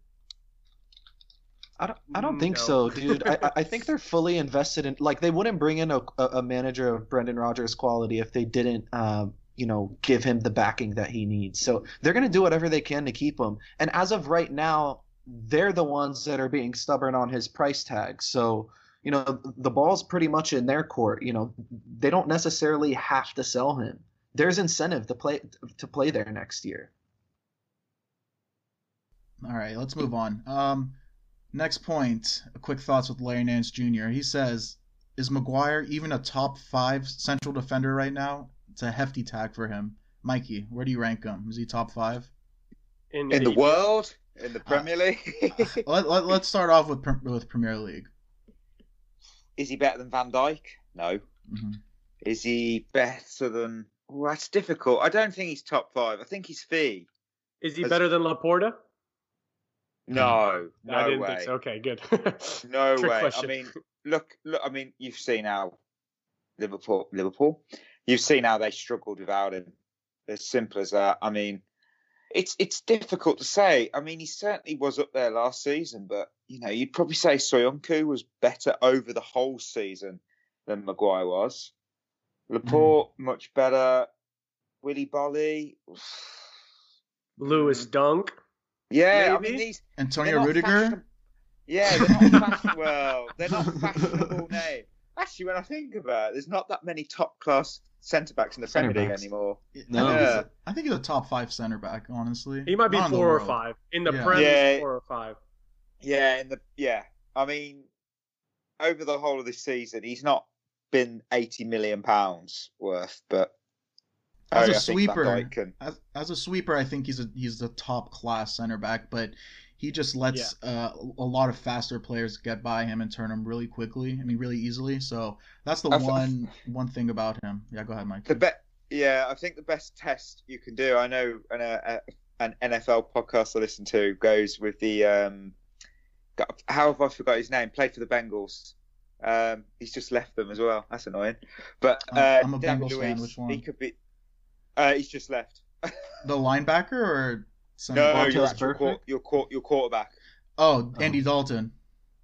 I don't, I don't think no. so, dude. I, I think they're fully invested in. Like, they wouldn't bring in a, a manager of Brendan Rodgers' quality if they didn't, um, you know, give him the backing that he needs. So they're going to do whatever they can to keep him. And as of right now, they're the ones that are being stubborn on his price tag. So, you know, the ball's pretty much in their court. You know, they don't necessarily have to sell him. There's incentive to play to play there next year. All right, let's move on. Um, Next point, quick thoughts with Larry Nance Jr. He says, Is Maguire even a top five central defender right now? It's a hefty tag for him. Mikey, where do you rank him? Is he top five? In, in the world? In the Premier League? let, let, us start off with with Premier League. Is he better than Van Dijk? No. Mm-hmm. Is he better than. Well, that's difficult. I don't think he's top five. I think he's fee. Is he As... better than Laporte? No, no I didn't way. think so. Okay, good. No way. question. I mean, look, look. I mean, you've seen how Liverpool, Liverpool, you've seen how they struggled without him. As simple as that. I mean, it's it's difficult to say. I mean, he certainly was up there last season, but you know, you'd probably say Soyuncu was better over the whole season than Maguire was. Laporte hmm. much better. Willy Boly, Lewis hmm. Dunk. Yeah. I mean, these Antonio Rudiger. fashion- Yeah, they're not fashion, well, they're not fashionable names. Actually, when I think about it, there's not that many top class centre backs in the Premier League anymore. No. I, think Yeah. he's, I think he's a top five center back, honestly. He might be Not four or world. five in the Yeah. Prem. Yeah. Four or five. Yeah, in the yeah. I mean, over the whole of this season, he's not been eighty million pounds worth, but As oh, a I think Van sweeper, can- As, as a sweeper, I think he's a he's a top class center back, but he just lets uh, a lot of faster players get by him and turn him really quickly. I mean, really easily. So that's the I f- one one thing about him. Yeah, go ahead, Mike. The bet, yeah, I think the best test you can do. I know an, uh, an NFL podcast I listen to goes with the um, how have I forgot his name? Played for the Bengals. Um, he's just left them as well. That's annoying. But uh, I'm- I'm a David Bengals fan. Which one? He could be. Uh, he's just left. The linebacker or center no, back? your Vontaze actual your quar- your quarterback. Oh, Andy Dalton.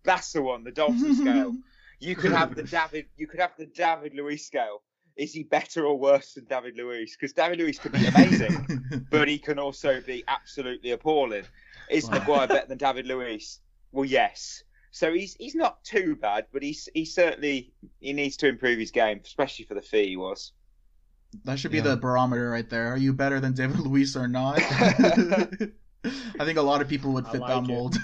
That's the one. The Dalton scale. You could have the David. You could have the David Luiz scale. Is he better or worse than David Luiz? Because David Luiz could be amazing. but he can also be absolutely appalling. Is Wow. Maguire better than David Luiz? Well, yes. So he's he's not too bad, but he's he certainly he needs to improve his game, especially for the fee he was. That should be Yeah. the barometer right there. Are you better than David Luiz or not? I think a lot of people would fit like that mold.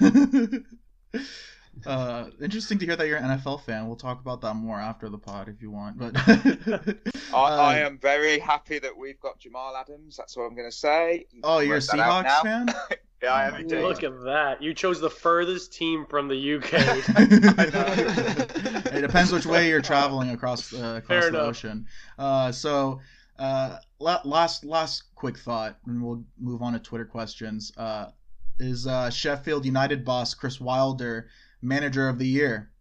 Uh, interesting to hear that you're an NFL fan. We'll talk about that more after the pod if you want. But I, I Uh, am very happy that we've got Jamal Adams. That's what I'm going to say. You Oh, you're a work that out Seahawks fan? Yeah, I Oh am indeed. Look at that. You chose the furthest team from the UK. it depends which way you're traveling across uh, across Fair the enough. ocean. Uh, so, uh, last last quick thought, and we'll move on to Twitter questions. Uh, is uh, Sheffield United boss Chris Wilder manager of the year?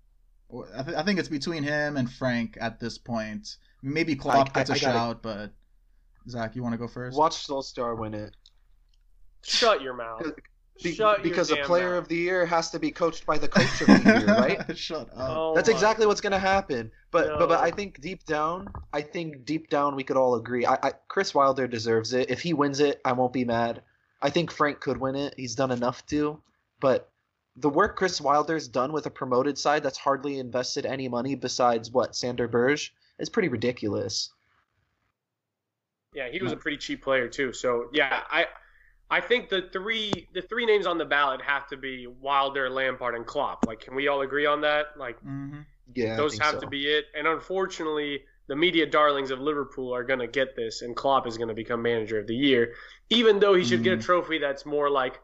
I, th- I think it's between him and Frank at this point. Maybe Klopp I- gets a I gotta- shout, but Zach, you want to go first? Watch Solskjaer win it. Shut your mouth. Be- Shut your because a player mouth. of the year has to be coached by the coach of the year, right? Shut up. Oh That's exactly what's going to happen. But, but but I think deep down, I think deep down we could all agree. I, I Chris Wilder deserves it. If he wins it, I won't be mad. I think Frank could win it. He's done enough to. But the work Chris Wilder's done with a promoted side that's hardly invested any money besides what Sander Berge is pretty ridiculous. Yeah, he was a pretty cheap player too. So yeah, I I think the three the three names on the ballot have to be Wilder, Lampard, and Klopp. Like, can we all agree on that? Like, mm-hmm. Yeah, those have so. to be it. And unfortunately, the media darlings of Liverpool are going to get this, and Klopp is going to become manager of the year, even though he should get a Mhm. trophy that's more like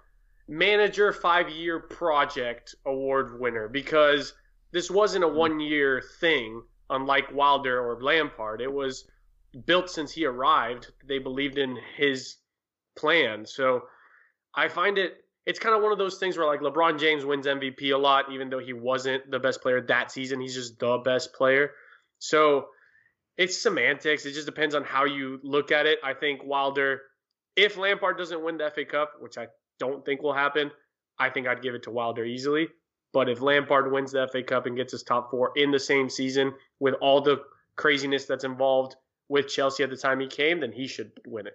manager five year project award winner because this wasn't a hmm. one year thing, unlike Wilder or Lampard. It was built since he arrived. They believed in his plan. So I find it it's kind of one of those things where like LeBron James wins MVP a lot, even though he wasn't the best player that season. He's just the best player. So it's semantics. It just depends on how you look at it. I think Wilder, if Lampard doesn't win the FA Cup, which I don't think will happen, I think I'd give it to Wilder easily. But if Lampard wins the FA Cup and gets his top four in the same season with all the craziness that's involved with Chelsea at the time he came, then he should win it.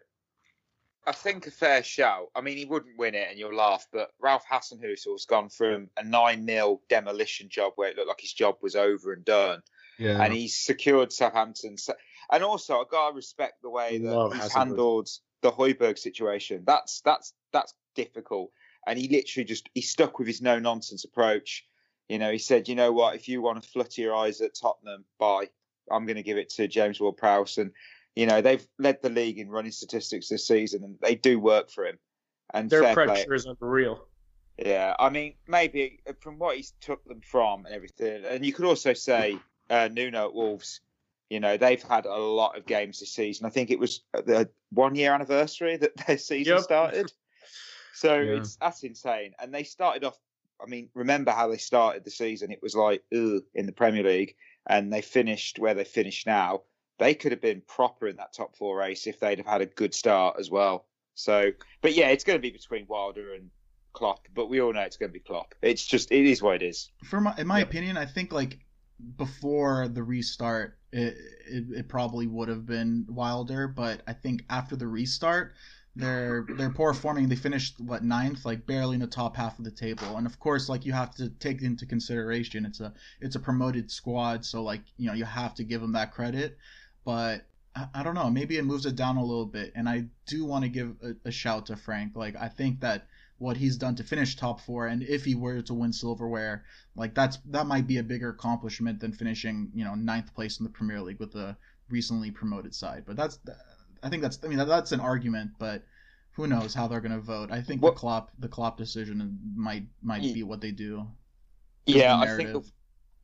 I think a fair shout. I mean, he wouldn't win it, and you'll laugh, but Ralph Hasenhüttl's gone from a 9 0 demolition job where it looked like his job was over and done, Yeah. and he's secured Southampton. And also, I gotta respect the way that Love he's handled the Højbjerg situation. That's that's that's difficult, and he literally just he stuck with his no nonsense approach. You know, he said, you know what, if you want to flutter your eyes at Tottenham, bye. I'm going to give it to James Ward-Prowse, and you know they've led the league in running statistics this season, and they do work for him. And Their fair play. pressure is unreal. Yeah, I mean, maybe uh, from what he's took them from and everything, and you could also say uh, Nuno at Wolves. You know, they've had a lot of games this season. I think it was the one year anniversary that their season Yep. started. So yeah. it's that's insane. And they started off. I mean, remember how they started the season? It was like ugh, in the Premier League, and they finished where they finished now. They could have been proper in that top four race if they'd have had a good start as well. So, but yeah, it's going to be between Wilder and Klopp, but we all know it's going to be Klopp. It's just it is what it is. For my, in my yep. opinion, I think like before the restart, it, it, it probably would have been Wilder, but I think after the restart, they're they're poor forming. They finished what ninth, like barely in the top half of the table. And of course, like you have to take into consideration it's a it's a promoted squad, so like you know you have to give them that credit. But I, I don't know, maybe it moves it down a little bit. And I do want to give a, a shout to Frank. Like I think that what he's done to finish top four, and if he were to win silverware, like that's that might be a bigger accomplishment than finishing you know ninth place in the Premier League with the recently promoted side. But that's I think that's I mean that's an argument, but who knows how they're going to vote? I think what, the Klopp the Klopp decision might might be what they do. Yeah, I think. The,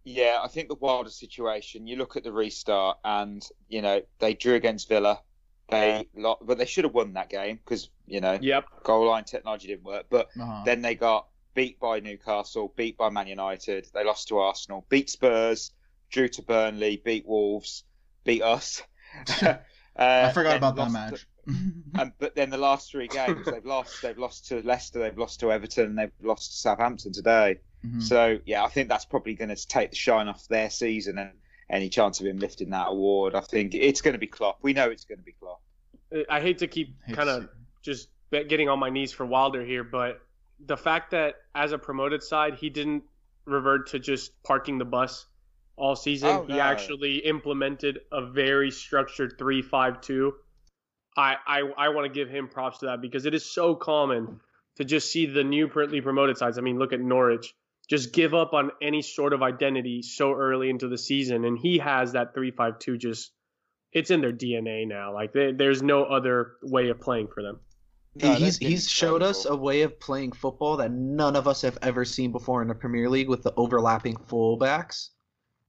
yeah, I think the Wilder situation. You look at the restart, and you know they drew against Villa. They, but they should have won that game because you know, yep. goal line technology didn't work. But uh-huh. then they got beat by Newcastle, beat by Man United. They lost to Arsenal, beat Spurs, drew to Burnley, beat Wolves, beat us. uh, I forgot about that match. To, and, but then the last three games they've lost. They've lost to Leicester, they've lost to Everton, and they've lost to Southampton today. Mm-hmm. So yeah, I think that's probably going to take the shine off their season and any chance of him lifting that award. I think it's going to be Klopp. We know it's going to be Klopp. I hate to keep kind of just getting on my knees for Wilder here, but the fact that as a promoted side, he didn't revert to just parking the bus all season. Oh, no. He actually implemented a very structured three-five-two. I I, I want to give him props to that because it is so common to just see the newly promoted sides. I mean, look at Norwich. Just give up on any sort of identity so early into the season, and he has that three-five-two. Just it's in their DNA now. Like they, there's no other way of playing for them. No, he's he's showed us a way of playing football that none of us have ever seen before in the Premier League with the overlapping fullbacks.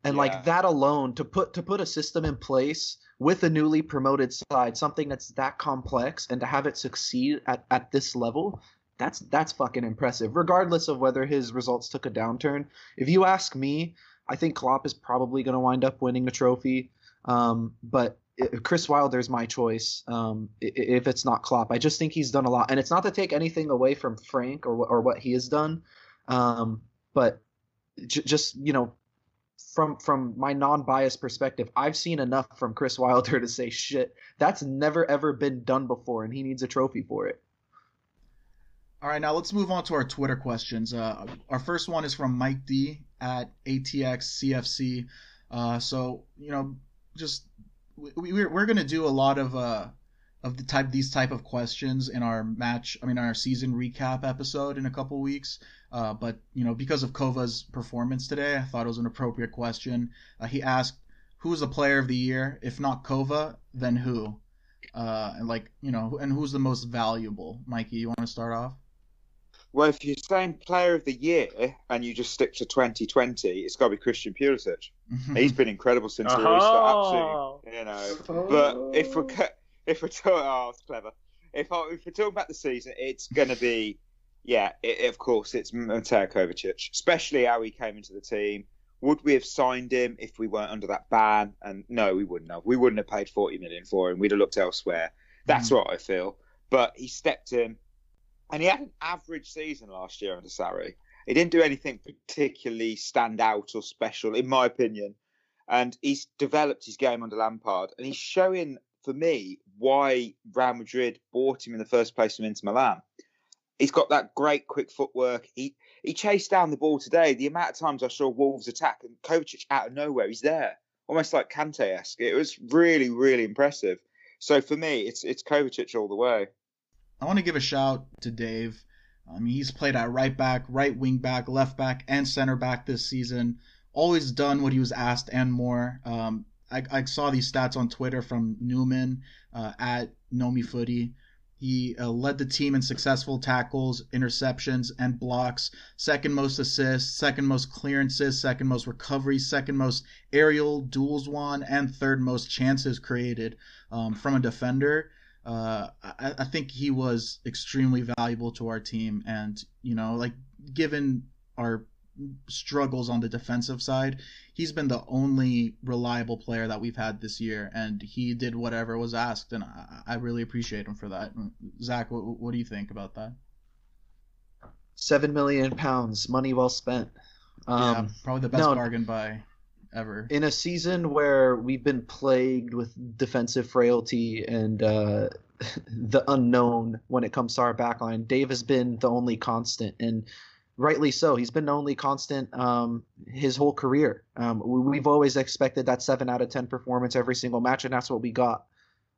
And yeah. like that alone to put to put a system in place with a newly promoted side, something that's that complex and to have it succeed at, at this level, that's that's fucking impressive. Regardless of whether his results took a downturn. If you ask me, I think Klopp is probably going to wind up winning the trophy. Um, but Chris Wilder's my choice. Um, if it's not Klopp, I just think he's done a lot, and it's not to take anything away from Frank or or what he has done, um, but j- just you know, from from my non-biased perspective, I've seen enough from Chris Wilder to say shit. That's never ever been done before, and he needs a trophy for it. All right, now let's move on to our Twitter questions. Uh, our first one is from Mike D at ATXCFC. Uh, so you know, just we, we're we're gonna do a lot of uh of the type these type of questions in our match I mean our season recap episode in a couple weeks. Uh, but you know because of Kova's performance today, I thought it was an appropriate question. Uh, he asked, "Who's the player of the year? If not Kova, then who?" Uh, and like you know, and who's the most valuable? Mikey, you want to start off? Well, if you're saying player of the year and you just stick to 2020, it's got to be Christian Pulisic. He's been incredible since uh-huh. the restart. Absolutely, you know. But if we're if we're talking, oh, it's clever. If I, if we're talking about the season, it's going to be, yeah, it, of course, it's Mateo Kovacic. Especially how he came into the team. Would we have signed him if we weren't under that ban? And no, we wouldn't have. We wouldn't have paid 40 million for him. We'd have looked elsewhere. That's mm. what I feel. But he stepped in and he had an average season last year under Sarri. He didn't do anything particularly stand out or special, in my opinion. And he's developed his game under Lampard, and he's showing for me why Real Madrid bought him in the first place from Inter Milan. He's got that great quick footwork. He he chased down the ball today. The amount of times I saw Wolves attack and Kovacic out of nowhere, he's there, almost like Kante esque. It was really really impressive. So for me, it's it's Kovacic all the way. I want to give a shout to Dave. I mean, he's played at right back, right wing back, left back, and center back this season. Always done what he was asked and more. Um, I, I, saw these stats on Twitter from Newman uh, at Nomi Footy. He uh, led the team in successful tackles, interceptions, and blocks. Second most assists, second most clearances, second most recoveries, second most aerial duels won, and third most chances created um, from a defender. uh, I, I think he was extremely valuable to our team, and you know, like given our struggles on the defensive side, he's been the only reliable player that we've had this year, and he did whatever was asked, and I, I really appreciate him for that. Zach, what, what do you think about that? Seven million pounds, money well spent. Um, yeah, probably the best no, bargain by ever. In a season where we've been plagued with defensive frailty and uh, the unknown when it comes to our backline, Dave has been the only constant, and rightly so. He's been the only constant um, his whole career. Um, we've always expected that seven out of ten performance every single match, and that's what we got.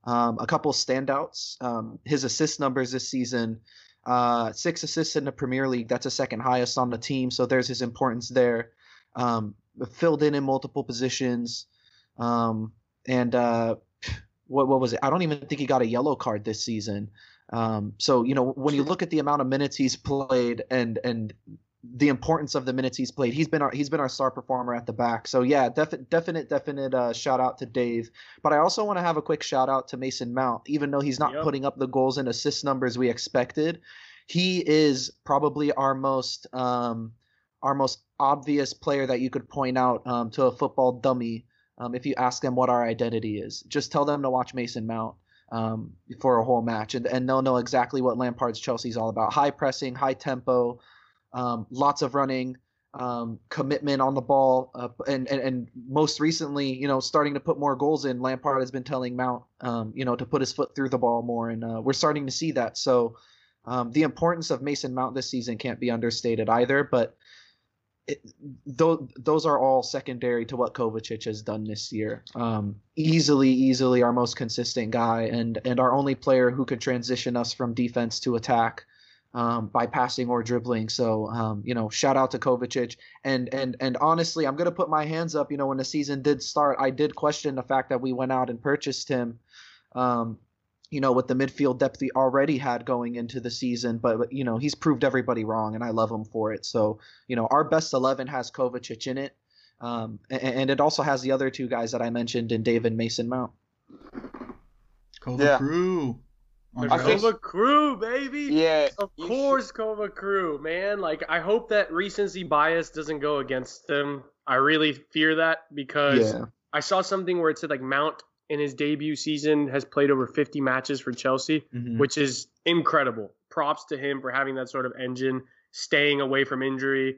Um, a couple standouts. Um, his assist numbers this season uh, six assists in the Premier League. That's the second highest on the team. So there's his importance there. Um, filled in in multiple positions. Um, and uh, what what was it? I don't even think he got a yellow card this season. Um, so you know when you look at the amount of minutes he's played and and the importance of the minutes he's played. He's been our he's been our star performer at the back. So yeah, definite definite definite uh, shout out to Dave. But I also want to have a quick shout out to Mason Mount. Even though he's not yep. putting up the goals and assist numbers we expected, he is probably our most um, our most obvious player that you could point out um, to a football dummy um, if you ask them what our identity is. Just tell them to watch Mason Mount. Um, for a whole match, and, and they'll know exactly what Lampard's Chelsea is all about: high pressing, high tempo, um, lots of running, um, commitment on the ball, uh, and, and and most recently, you know, starting to put more goals in. Lampard has been telling Mount, um, you know, to put his foot through the ball more, and uh, we're starting to see that. So um, the importance of Mason Mount this season can't be understated either. But it, th- those are all secondary to what Kovacic has done this year. Um, easily, easily our most consistent guy, and and our only player who could transition us from defense to attack um, by passing or dribbling. So um, you know, shout out to Kovacic. And and and honestly, I'm gonna put my hands up. You know, when the season did start, I did question the fact that we went out and purchased him. Um, you know, with the midfield depth he already had going into the season, but you know, he's proved everybody wrong, and I love him for it. So you know, our best eleven has Kovacic in it. Um, and, and, it also has the other two guys that I mentioned in David Mason Mount. Kova yeah. Crew. The Kova Crew, baby. Yeah. Of course, should... Kova Crew, man. Like, I hope that recency bias doesn't go against them. I really fear that because yeah. I saw something where it said like Mount in his debut season has played over 50 matches for Chelsea, mm-hmm. which is incredible. Props to him for having that sort of engine, staying away from injury,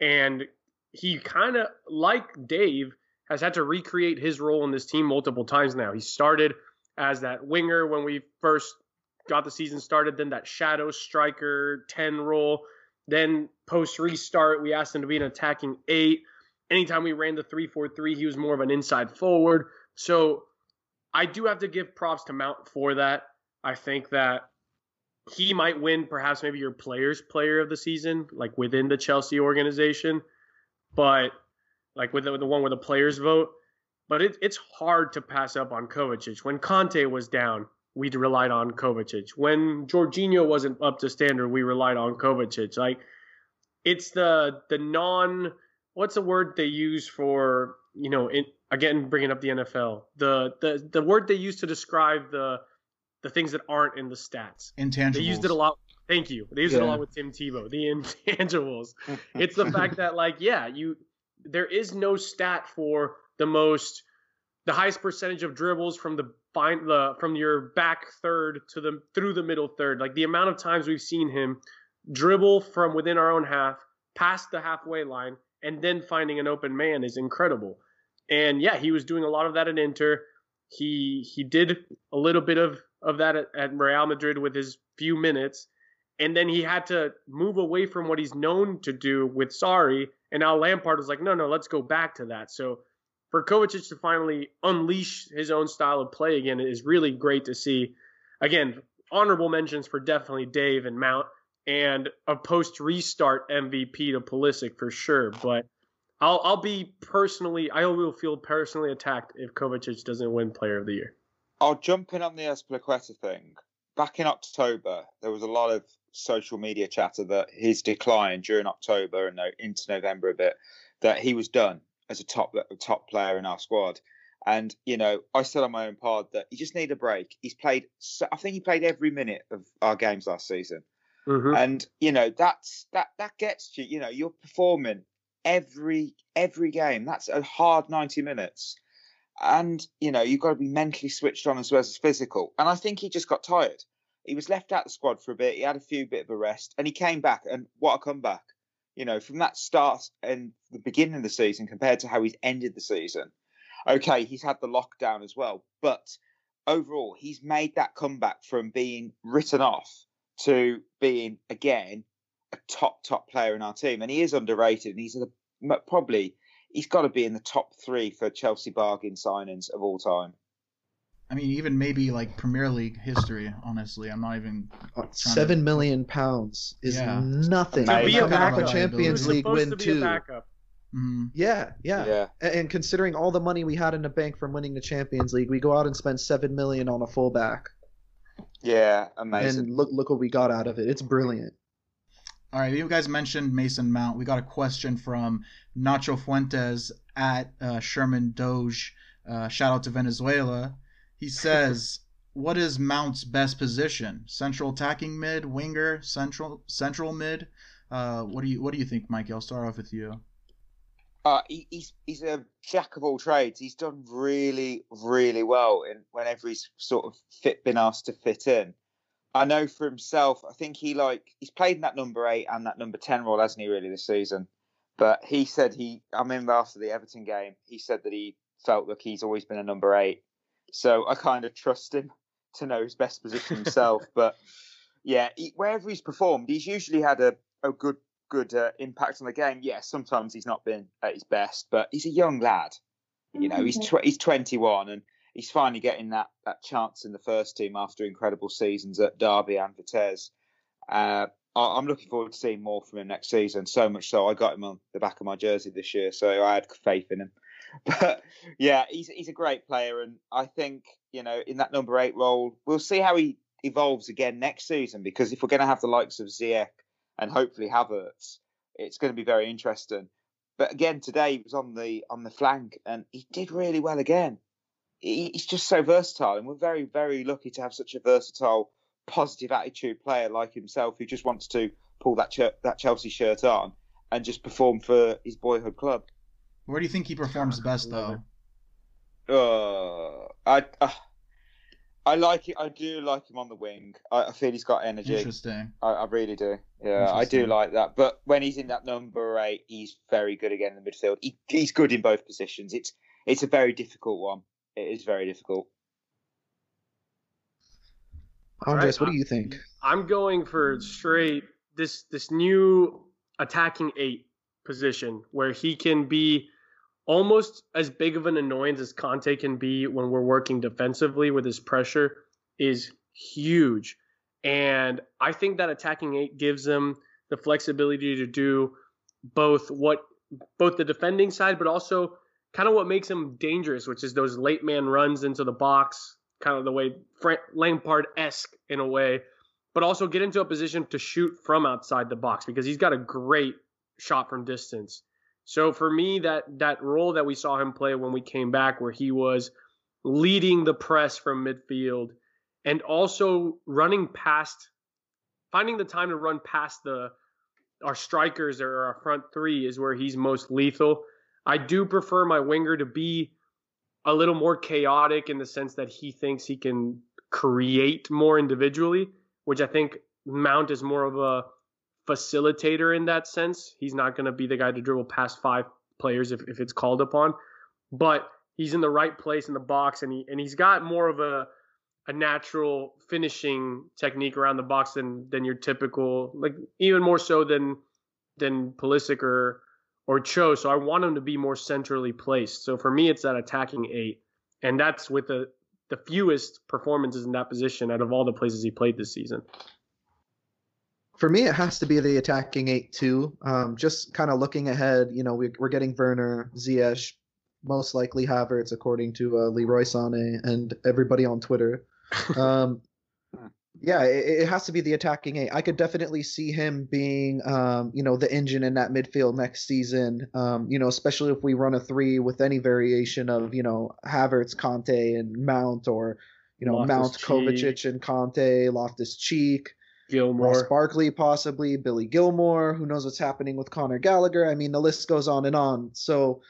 and he kind of like Dave has had to recreate his role in this team multiple times now. He started as that winger when we first got the season started, then that shadow striker 10 role. Then post restart, we asked him to be an attacking eight. Anytime we ran the 3 4 3, he was more of an inside forward. So I do have to give props to Mount for that. I think that he might win perhaps maybe your players player of the season, like within the Chelsea organization. But like with the, the one where the players vote. But it, it's hard to pass up on Kovacic. When Kanté was down, we relied on Kovacic. When Jorginho wasn't up to standard, we relied on Kovacic. Like it's the the non what's the word they use for you know in, again bringing up the NFL the the the word they use to describe the the things that aren't in the stats. Intangibles. They used it a lot. Thank you. They used yeah. it a lot with Tim Tebow. The intangibles. it's the fact that like yeah you there is no stat for the most the highest percentage of dribbles from the find the from your back third to the through the middle third. Like the amount of times we've seen him dribble from within our own half, past the halfway line, and then finding an open man is incredible. And yeah, he was doing a lot of that at Inter. He he did a little bit of of that at, at Real Madrid with his few minutes, and then he had to move away from what he's known to do with Sarri. And now Lampard was like, no, no, let's go back to that. So for Kovacic to finally unleash his own style of play again is really great to see. Again, honorable mentions for definitely Dave and Mount, and a post restart MVP to Pulisic for sure. But I'll I'll be personally I will feel personally attacked if Kovacic doesn't win Player of the Year. I'll jump in on the Azpilicueta thing. Back in October, there was a lot of social media chatter that his decline during October and into November a bit, that he was done as a top top player in our squad. And you know, I said on my own pod that he just need a break. He's played. I think he played every minute of our games last season, mm-hmm. and you know that's that that gets you. You know, you're performing every every game. That's a hard ninety minutes, and you know you've got to be mentally switched on as well as physical. And I think he just got tired. He was left out the squad for a bit. He had a few bit of a rest, and he came back. And what a comeback! You know, from that start and the beginning of the season compared to how he's ended the season okay, he's had the lockdown as well, but overall, he's made that comeback from being written off to being again a top top player in our team, and he is underrated. And he's a, probably he's got to be in the top three for Chelsea bargain signings of all time. I mean, even maybe like Premier League history. Honestly, I'm not even. Seven to... million pounds is yeah. nothing. To be a backup. Champions League win too. Mm-hmm. Yeah, yeah, yeah. And considering all the money we had in the bank from winning the Champions League, we go out and spend seven million on a fullback. Yeah, amazing. And look, look what we got out of it. It's brilliant. All right, you guys mentioned Mason Mount. We got a question from Nacho Fuentes at uh, Sherman Doge. Uh, shout out to Venezuela. He says, "What is Mount's best position? Central attacking mid, winger, central central mid. Uh, what do you what do you think, Mike? I'll start off with you." Uh, he, he's he's a jack of all trades. He's done really really well in whenever he's sort of fit been asked to fit in. I know for himself. I think he like he's played in that number eight and that number ten role, hasn't he? Really this season. But he said he. I remember after the Everton game, he said that he felt like he's always been a number eight. So I kind of trust him to know his best position himself. but yeah, he, wherever he's performed, he's usually had a, a good good uh, impact on the game. Yes, yeah, sometimes he's not been at his best, but he's a young lad. You know, he's mm-hmm. tw- he's 21 and he's finally getting that that chance in the first team after incredible seasons at Derby and Vitesse. Uh, I'm looking forward to seeing more from him next season. So much so, I got him on the back of my jersey this year, so I had faith in him. But yeah, he's he's a great player, and I think you know in that number eight role, we'll see how he evolves again next season. Because if we're going to have the likes of Ziyech and hopefully Havertz, it's going to be very interesting. But again, today he was on the on the flank and he did really well again. He, he's just so versatile, and we're very very lucky to have such a versatile, positive attitude player like himself who just wants to pull that ch- that Chelsea shirt on and just perform for his boyhood club. Where do you think he performs best, though? Uh, I uh, I like it. I do like him on the wing. I, I feel he's got energy. Interesting. I, I really do. Yeah, I do like that. But when he's in that number eight, he's very good again in the midfield. He, he's good in both positions. It's it's a very difficult one. It is very difficult. Andres, right, what do you think? I'm going for straight this this new attacking eight position where he can be almost as big of an annoyance as Kanté can be when we're working defensively with his pressure is huge. And I think that attacking eight gives him the flexibility to do both what both the defending side, but also kind of what makes him dangerous, which is those late man runs into the box, kind of the way Frank Lampard esque in a way, but also get into a position to shoot from outside the box because he's got a great shot from distance. So for me, that that role that we saw him play when we came back, where he was leading the press from midfield and also running past, finding the time to run past the our strikers or our front three is where he's most lethal. I do prefer my winger to be a little more chaotic in the sense that he thinks he can create more individually, which I think Mount is more of a facilitator in that sense. He's not going to be the guy to dribble past five players if, if it's called upon, but he's in the right place in the box and he and he's got more of a a natural finishing technique around the box than than your typical like even more so than than Pulisic or or Cho. So I want him to be more centrally placed. So for me, it's that attacking eight, and that's with the the fewest performances in that position out of all the places he played this season for me, it has to be the attacking eight too. Um, just kind of looking ahead, you know, we, are getting Werner, Ziyech, most likely Havertz, according to uh, Leroy Sané and everybody on Twitter. Um, Yeah, it, it, has to be the attacking eight. I could definitely see him being, um, you know, the engine in that midfield next season. Um, you know, especially if we run a three with any variation of, you know, Havertz, Kanté, and Mount, or you know, Loftus Mount, Cheek. Kovacic, and Kanté, Loftus Cheek. Gilmour, Ross Barkley, possibly Billy Gilmour. Who knows what's happening with Conor Gallagher? I mean, the list goes on and on. So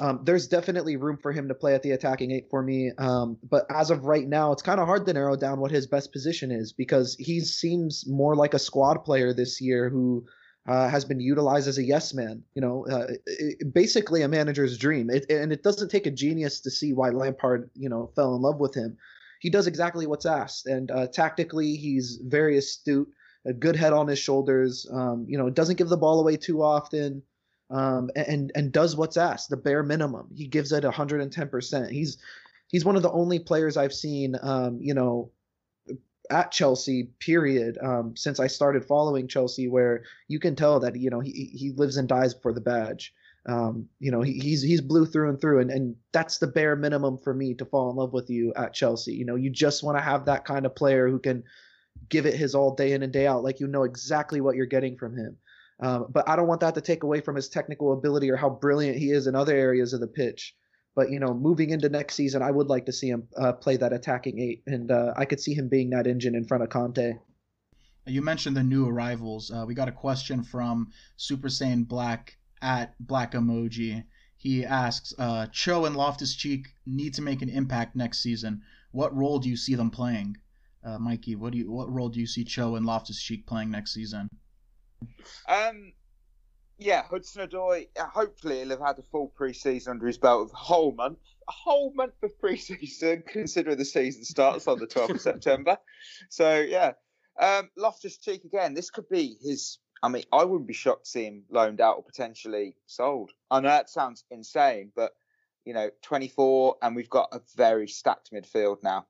um, there's definitely room for him to play at the attacking eight for me. Um, but as of right now, it's kind of hard to narrow down what his best position is because he seems more like a squad player this year who uh, has been utilized as a yes man. You know, uh, it, basically a manager's dream. It, and it doesn't take a genius to see why Lampard, you know, fell in love with him. He does exactly what's asked, and uh, tactically, he's very astute. A good head on his shoulders. Um, you know, doesn't give the ball away too often um, and and does what's asked, the bare minimum. He gives it 110 percent. He's he's one of the only players I've seen, um, you know, at Chelsea. Period. Um, since I started following Chelsea, where you can tell that you know he he lives and dies for the badge. Um, you know, he, he's he's blue through and through, and, and that's the bare minimum for me to fall in love with you at Chelsea. You know, you just want to have that kind of player who can give it his all day in and day out, like you know exactly what you're getting from him. Um, but I don't want that to take away from his technical ability or how brilliant he is in other areas of the pitch. But you know, moving into next season, I would like to see him uh, play that attacking eight, and uh, I could see him being that engine in front of Kanté. You mentioned the new arrivals. Uh, we got a question from Super Saiyan Black at Black Emoji. He asks, uh, Cho and Loftus Cheek need to make an impact next season. What role do you see them playing? Uh, Mikey, what do you what role do you see Cho and Loftus Cheek playing next season? Um, yeah, Hudson Odoi. Hopefully, he'll have had a full preseason under his belt, of a whole month, a whole month of preseason, considering the season starts on the 12th of September. So yeah, um, Loftus Cheek again. This could be his. I mean, I wouldn't be shocked to see him loaned out or potentially sold. I know that sounds insane, but you know, 24, and we've got a very stacked midfield now.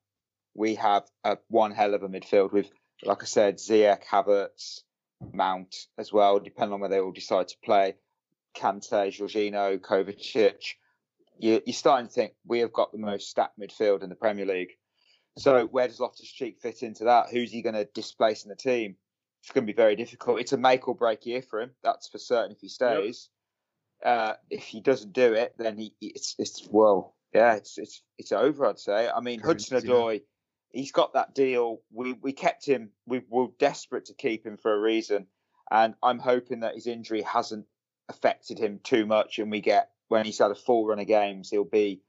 We have a one hell of a midfield with, like I said, Ziyech, Havertz, Mount as well, depending on where they all decide to play. Kanté, Jorginho, Kovacic. You, are starting to think we have got the most stacked midfield in the Premier League. So where does Loftus Cheek fit into that? Who's he going to displace in the team? It's going to be very difficult. It's a make or break year for him. That's for certain. If he stays, yep. uh, if he doesn't do it, then he it's it's well, yeah, it's it's it's over. I'd say. I mean, Hudson Odoi he's got that deal. We we kept him. We were desperate to keep him for a reason, and I'm hoping that his injury hasn't affected him too much, and we get when he's had a full run of games, he'll be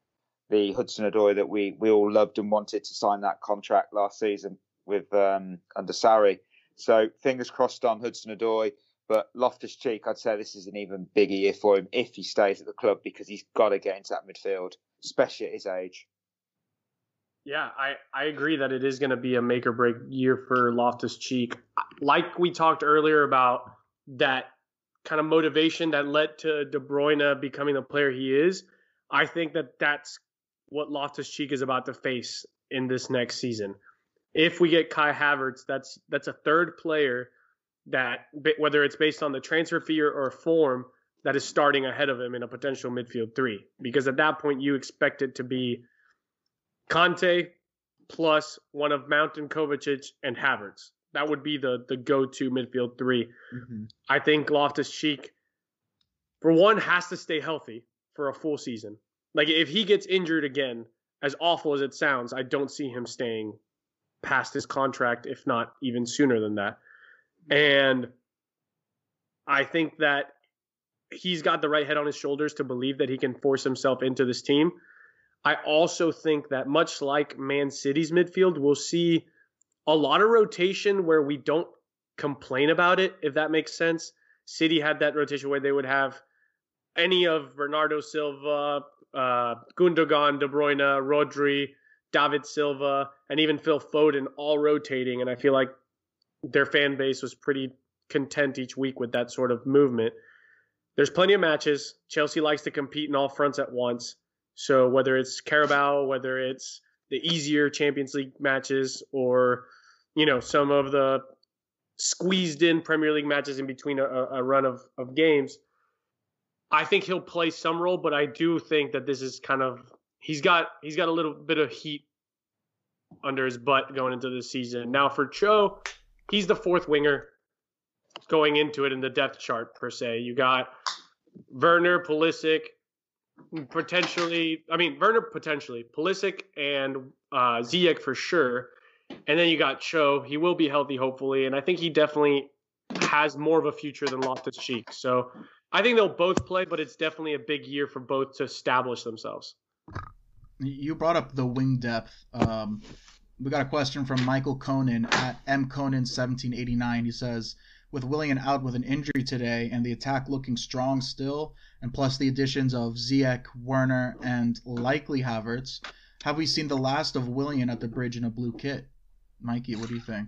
the Hudson Odoi that we we all loved and wanted to sign that contract last season with um, under Sarri. So fingers crossed on Hudson Odoi. But Loftus Cheek, I'd say this is an even bigger year for him if he stays at the club because he's got to get into that midfield, especially at his age. Yeah, I, I agree that it is going to be a make or break year for Loftus Cheek. Like we talked earlier about that kind of motivation that led to De Bruyne becoming the player he is, I think that that's what Loftus Cheek is about to face in this next season. If we get Kai Havertz, that's that's a third player that whether it's based on the transfer fee or form that is starting ahead of him in a potential midfield three. Because at that point you expect it to be Kanté plus one of Mount and Kovacic and Havertz. That would be the the go to midfield 3 mm-hmm. I think Loftus Cheek, for one, has to stay healthy for a full season. Like if he gets injured again, as awful as it sounds, I don't see him staying past his contract, if not even sooner than that. And I think that he's got the right head on his shoulders to believe that he can force himself into this team. I also think that much like Man City's midfield, we'll see a lot of rotation where we don't complain about it, if that makes sense. City had that rotation where they would have any of Bernardo Silva, uh, Gundogan, De Bruyne, Rodri, David Silva, and even Phil Foden all rotating. And I feel like their fan base was pretty content each week with that sort of movement. There's plenty of matches. Chelsea likes to compete in all fronts at once. So whether it's Carabao, whether it's the easier Champions League matches, or you know some of the squeezed in Premier League matches in between a, a run of, of games, I think he'll play some role. But I do think that this is kind of he's got he's got a little bit of heat under his butt going into the season. Now for Cho, he's the fourth winger going into it in the depth chart per se. You got Werner, Pulisic, potentially. I mean Werner potentially, Pulisic and uh, Ziyech for sure, and then you got Cho. He will be healthy hopefully, and I think he definitely has more of a future than Loftus Cheek. So I think they'll both play, but it's definitely a big year for both to establish themselves. You brought up the wing depth. Um, we got a question from Michael Conan at mconan1789. He says, with Willian out with an injury today and the attack looking strong still, and plus the additions of Ziyech, Werner, and likely Havertz, have we seen the last of Willian at the bridge in a blue kit? Mikey, what do you think?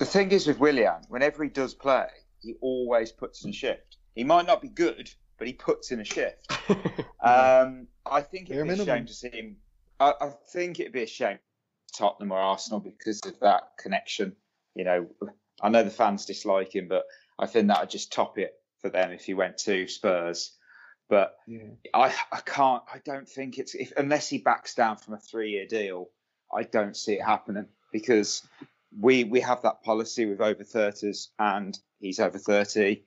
The thing is with Willian, whenever he does play, he always puts in a shift. He might not be good, but he puts in a shift. um, I think it'd be a shame to see him. I, I think it'd be a shame Tottenham or Arsenal because of that connection. You know, I know the fans dislike him, but I think that would just top it for them if he went to Spurs. But yeah. I, I can't. I don't think it's if unless he backs down from a three-year deal. I don't see it happening because we we have that policy with over 30s, and he's over 30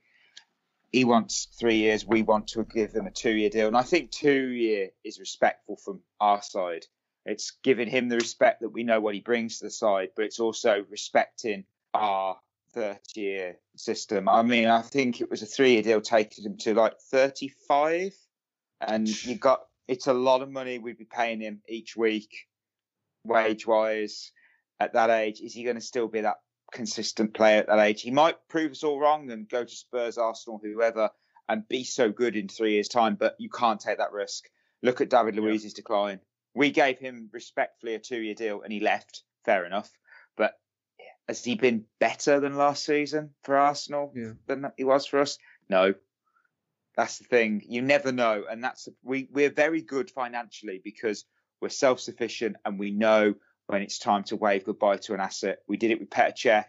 he wants three years. We want to give him a two-year deal, and I think two-year is respectful from our side. It's giving him the respect that we know what he brings to the side, but it's also respecting our 30-year system. I mean, I think it was a three-year deal taking him to like 35, and you got it's a lot of money we'd be paying him each week, wage-wise. At that age, is he going to still be that consistent player at that age. He might prove us all wrong and go to Spurs, Arsenal, whoever, and be so good in three years' time, but you can't take that risk. Look at David Luiz's yeah. decline. We gave him respectfully a two year deal and he left. Fair enough. But has he been better than last season for Arsenal yeah. than he was for us? No. That's the thing. You never know. And that's we, we're very good financially because we're self sufficient and we know when it's time to wave goodbye to an asset. We did it with Petr Cech,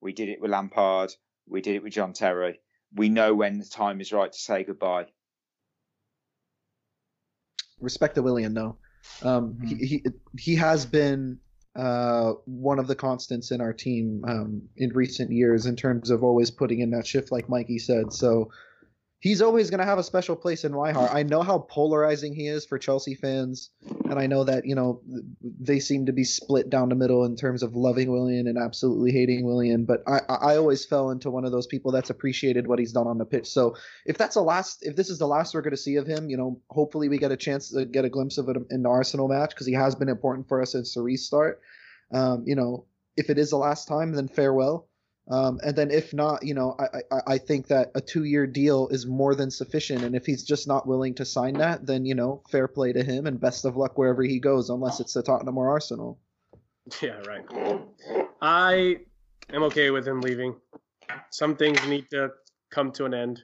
we did it with Lampard, we did it with John Terry. We know when the time is right to say goodbye. Respect to Willian, though. Um, mm-hmm. he, he he has been uh, one of the constants in our team um, in recent years in terms of always putting in that shift, like Mikey said. So he's always going to have a special place in my heart. I know how polarizing he is for Chelsea fans, and I know that you know they seem to be split down the middle in terms of loving Willian and absolutely hating Willian. But I, I always fell into one of those people that's appreciated what he's done on the pitch. So if that's the last, if this is the last we're going to see of him, you know, hopefully we get a chance to get a glimpse of it in the Arsenal match because he has been important for us since the restart. Um, you know, if it is the last time, then farewell. Um, and then if not, you know, I, I, I think that a two year deal is more than sufficient. And if he's just not willing to sign that, then, you know, fair play to him and best of luck wherever he goes, unless it's to Tottenham or Arsenal. Yeah, right. I am okay with him leaving. Some things need to come to an end.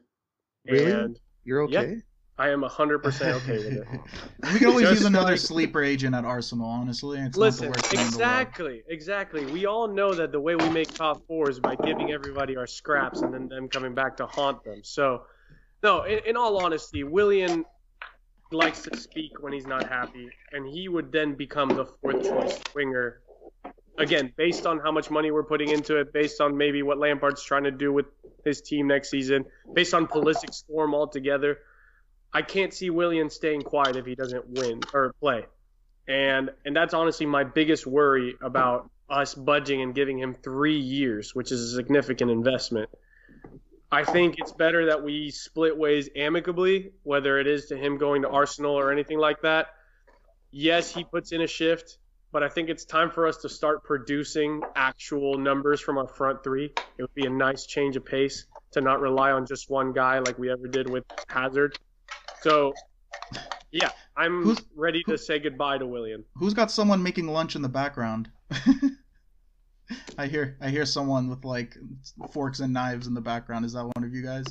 Really? And You're okay? I am 100% okay with it. we can always Just use another like, sleeper agent at Arsenal, honestly. It's listen, exactly, exactly. We all know that the way we make top four is by giving everybody our scraps and then them coming back to haunt them. So, no, in, in all honesty, Willian likes to speak when he's not happy, and he would then become the fourth choice winger. Again, based on how much money we're putting into it, based on maybe what Lampard's trying to do with his team next season, based on Pulisic's form altogether – I can't see Willian staying quiet if he doesn't win or play. And and that's honestly my biggest worry about us budging and giving him three years, which is a significant investment. I think it's better that we split ways amicably, whether it is to him going to Arsenal or anything like that. Yes, he puts in a shift, but I think it's time for us to start producing actual numbers from our front three. It would be a nice change of pace to not rely on just one guy like we ever did with Hazard. So, yeah, I'm who's, ready to who, say goodbye to Willian. Who's got someone making lunch in the background? I hear I hear someone with like forks and knives in the background. Is that one of you guys?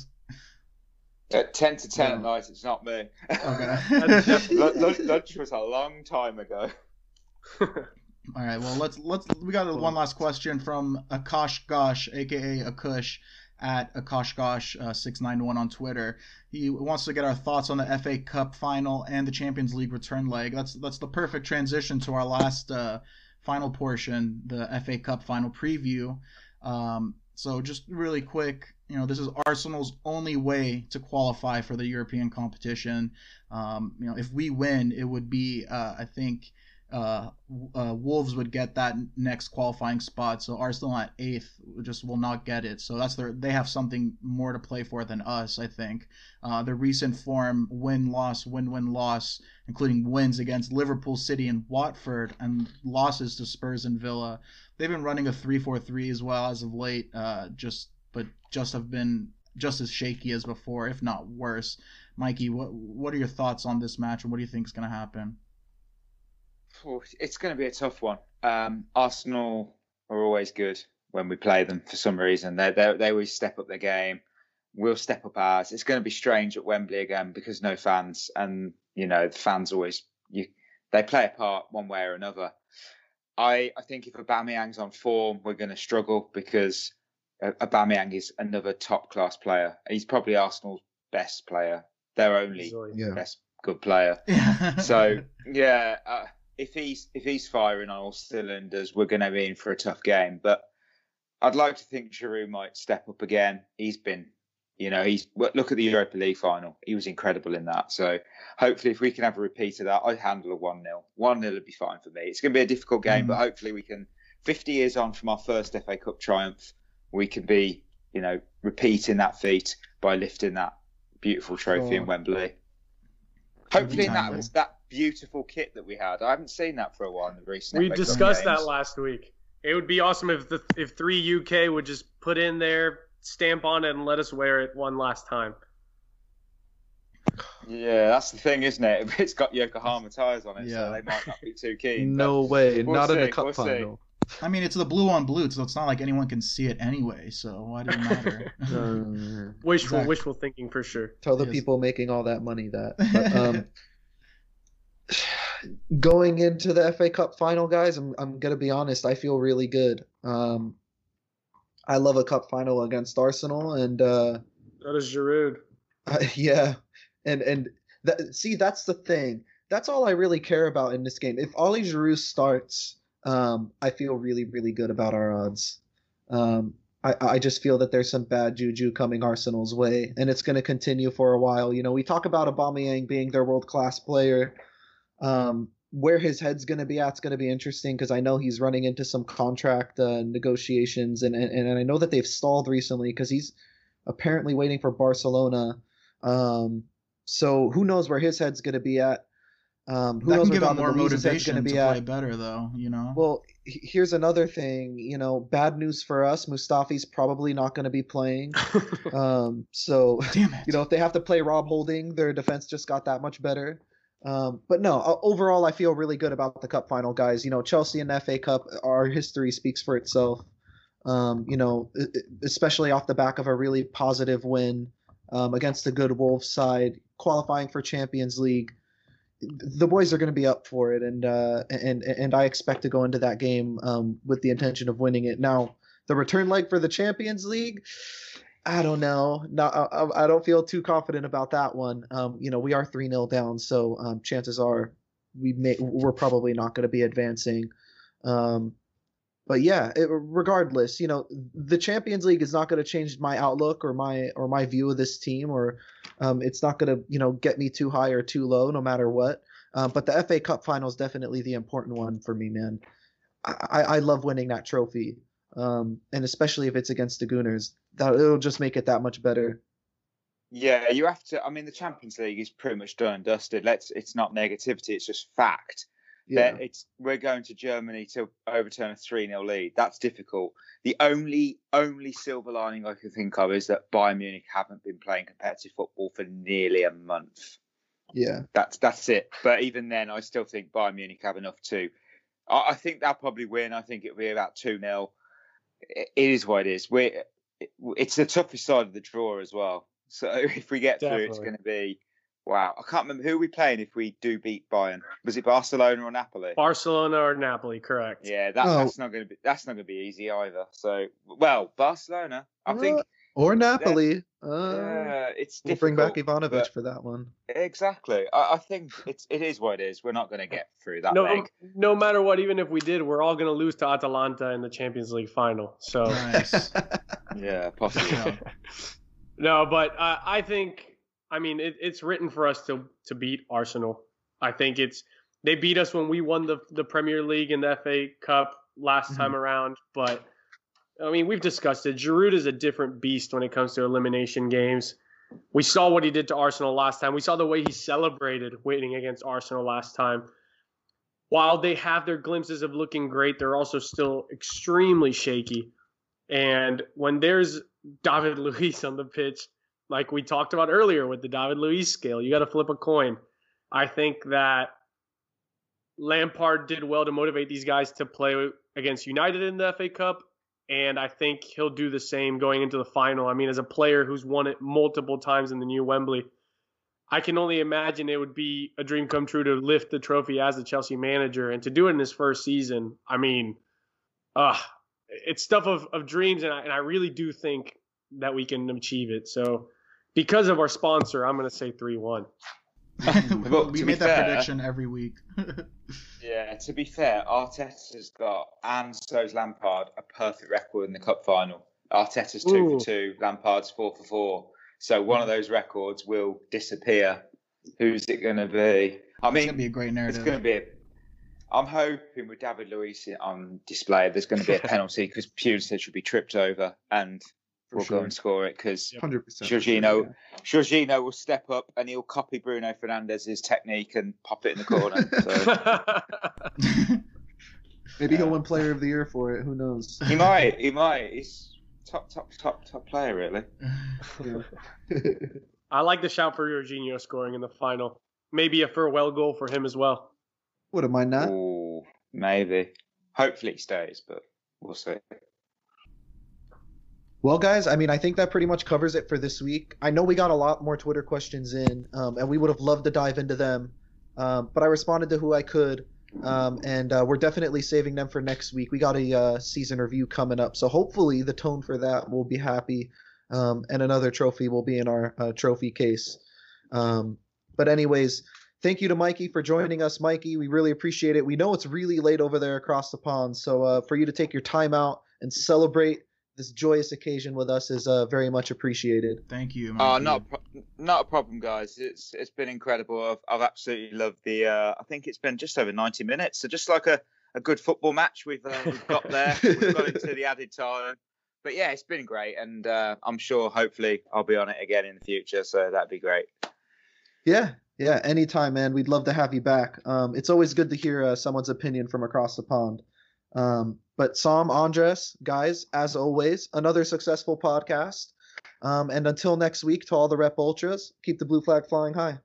At ten to ten at night, it's not me. Okay. lunch, lunch was a long time ago. All right. Well, let's let's we got one last question from Akash Gosh, aka Akush at Akashgosh691 uh, on Twitter. He wants to get our thoughts on the FA Cup final and the Champions League return leg. That's that's the perfect transition to our last uh, final portion, the FA Cup final preview. Um, so just really quick, you know, this is Arsenal's only way to qualify for the European competition. Um, you know, if we win, it would be, uh, I think, uh, uh, Wolves would get that next qualifying spot. So Arsenal at eighth just will not get it. So that's their they have something more to play for than us. I think uh, the recent form win loss win win loss, including wins against Liverpool, City, and Watford, and losses to Spurs and Villa. They've been running a three four three as well as of late. Uh, just but just have been just as shaky as before, if not worse. Mikey, what what are your thoughts on this match, and what do you think is going to happen? It's going to be a tough one. Um, Arsenal are always good when we play them for some reason. They they always step up their game. We'll step up ours. It's going to be strange at Wembley again because no fans, and you know the fans always you they play a part one way or another. I I think if Aubameyang's on form, we're going to struggle because Aubameyang is another top class player. He's probably Arsenal's best player. Their only yeah. best good player. so yeah. Uh, if he's if he's firing on all cylinders, we're going to be in for a tough game. But I'd like to think Giroud might step up again. He's been, you know, he's look at the Europa League final. He was incredible in that. So hopefully, if we can have a repeat of that, I'd handle a one 0 One 0 would be fine for me. It's going to be a difficult game, mm. but hopefully we can. Fifty years on from our first FA Cup triumph, we can be, you know, repeating that feat by lifting that beautiful trophy oh. in Wembley. Hopefully, that was that beautiful kit that we had. I haven't seen that for a while in the recent. We discussed that last week. It would be awesome if the if three UK would just put in their stamp on it and let us wear it one last time. Yeah, that's the thing, isn't it? It's got Yokohama tires on it, yeah. so they might not be too keen. no way, we'll not see, in the cup we'll final. See. I mean, it's the blue on blue, so it's not like anyone can see it anyway. So why does it matter? wishful, exactly. wishful thinking for sure. Tell the yes. people making all that money that. But, um, going into the FA Cup final, guys, I'm I'm gonna be honest. I feel really good. Um, I love a cup final against Arsenal, and uh, that is Giroud. Uh, yeah, and and that, see that's the thing. That's all I really care about in this game. If Ollie Giroud starts, um, I feel really really good about our odds. Um, I, I just feel that there's some bad juju coming Arsenal's way, and it's going to continue for a while. You know, we talk about Aubameyang being their world class player. Um, where his head's going to be at is going to be interesting because I know he's running into some contract uh, negotiations, and, and and I know that they've stalled recently because he's apparently waiting for Barcelona. Um, so who knows where his head's going to be at? Um, who that knows can give him more motivation to play at. better, though. You know. Well, here's another thing. You know, bad news for us. Mustafi's probably not going to be playing. um, so, Damn it. you know, if they have to play Rob Holding, their defense just got that much better. Um, but no, overall, I feel really good about the Cup final, guys. You know, Chelsea and the FA Cup, our history speaks for itself. Um, you know, especially off the back of a really positive win um, against a good Wolves side, qualifying for Champions League. The boys are going to be up for it, and uh, and and I expect to go into that game um, with the intention of winning it. Now, the return leg for the Champions League. I don't know. No, I, I, don't feel too confident about that one. Um, you know, we are three 0 down, so um, chances are we may we're probably not going to be advancing. Um, but yeah, it, regardless, you know, the Champions League is not going to change my outlook or my or my view of this team, or um, it's not going to you know get me too high or too low, no matter what. Um, but the FA Cup final is definitely the important one for me, man. I, I love winning that trophy um, and especially if it's against the Gooners, that it'll just make it that much better. Yeah, you have to. I mean, the Champions League is pretty much done and dusted. Let's. It's not negativity. It's just fact. Yeah. That it's we're going to Germany to overturn a three 0 lead. That's difficult. The only only silver lining I can think of is that Bayern Munich haven't been playing competitive football for nearly a month. Yeah, that's that's it. But even then, I still think Bayern Munich have enough to. I, I think they'll probably win. I think it'll be about two 0 it is what it is. we it's the toughest side of the draw as well. So if we get Definitely. through, it's going to be wow. I can't remember who are we playing if we do beat Bayern. Was it Barcelona or Napoli? Barcelona or Napoli, correct? Yeah, that, oh. that's not going to be that's not going to be easy either. So well, Barcelona, I think. Or Napoli. Uh, yeah, it's we'll bring back Ivanovic for that one. Exactly. I, I, think it's it is what it is. We're not going to get through that. No, leg. no matter what, even if we did, we're all going to lose to Atalanta in the Champions League final. So nice. yeah, possibly. no, but uh, I think I mean it, it's written for us to to beat Arsenal. I think it's they beat us when we won the the Premier League and the FA Cup last mm-hmm. time around, but I mean, we've discussed it. Giroud is a different beast when it comes to elimination games. We saw what he did to Arsenal last time. We saw the way he celebrated winning against Arsenal last time. While they have their glimpses of looking great, they're also still extremely shaky. And when there's David Luiz on the pitch, like we talked about earlier with the David Luiz scale, you got to flip a coin. I think that Lampard did well to motivate these guys to play against United in the FA Cup and I think he'll do the same going into the final. I mean, as a player who's won it multiple times in the new Wembley, I can only imagine it would be a dream come true to lift the trophy as the Chelsea manager and to do it in his first season. I mean, uh, it's stuff of, of dreams, and I, and I really do think that we can achieve it. So, because of our sponsor, I'm going to say 3 1. we made that fair, prediction every week. yeah, to be fair, Arteta's got and so's Lampard a perfect record in the cup final. Arteta's two Ooh. for two, Lampard's four for four. So one of those records will disappear. Who's it going to be? I mean, it's going to be a great narrative. It's going to be. A, I'm hoping with David Luiz on display, there's going to be a penalty because Pulisic will be tripped over, and will sure. go and score it because Jorginho, yeah. Jorginho will step up and he'll copy Bruno Fernandes's technique and pop it in the corner. So. Maybe he'll win Player of the Year for it. Who knows? He might. He might. He's top, top, top, top player, really. I like the shout for Jorginho scoring in the final. Maybe a farewell goal for him as well. Wouldn't mind that. Ooh, maybe. Hopefully he stays, but we'll see. Well, guys, I mean, I think that pretty much covers it for this week. I know we got a lot more Twitter questions in, um, and we would have loved to dive into them, um, but I responded to who I could, um, and uh, we're definitely saving them for next week. We got a uh, season review coming up, so hopefully the tone for that will be happy, um, and another trophy will be in our uh, trophy case. Um, but anyways, thank you to Mikey for joining us, Mikey. We really appreciate it. We know it's really late over there across the pond, so uh, for you to take your time out and celebrate this joyous occasion with us is uh, very much appreciated. Thank you. Oh, uh, not a pro- not a problem, guys. It's it's been incredible. I've, I've absolutely loved the. Uh, I think it's been just over ninety minutes, so just like a, a good football match we've uh, we've got there. we've got into the added time, but yeah, it's been great, and uh, I'm sure hopefully I'll be on it again in the future. So that'd be great. Yeah, yeah, anytime, man. We'd love to have you back. Um, it's always good to hear uh, someone's opinion from across the pond. Um, but Sam, Andres, guys, as always, another successful podcast. Um, and until next week, to all the Rep Ultras, keep the blue flag flying high.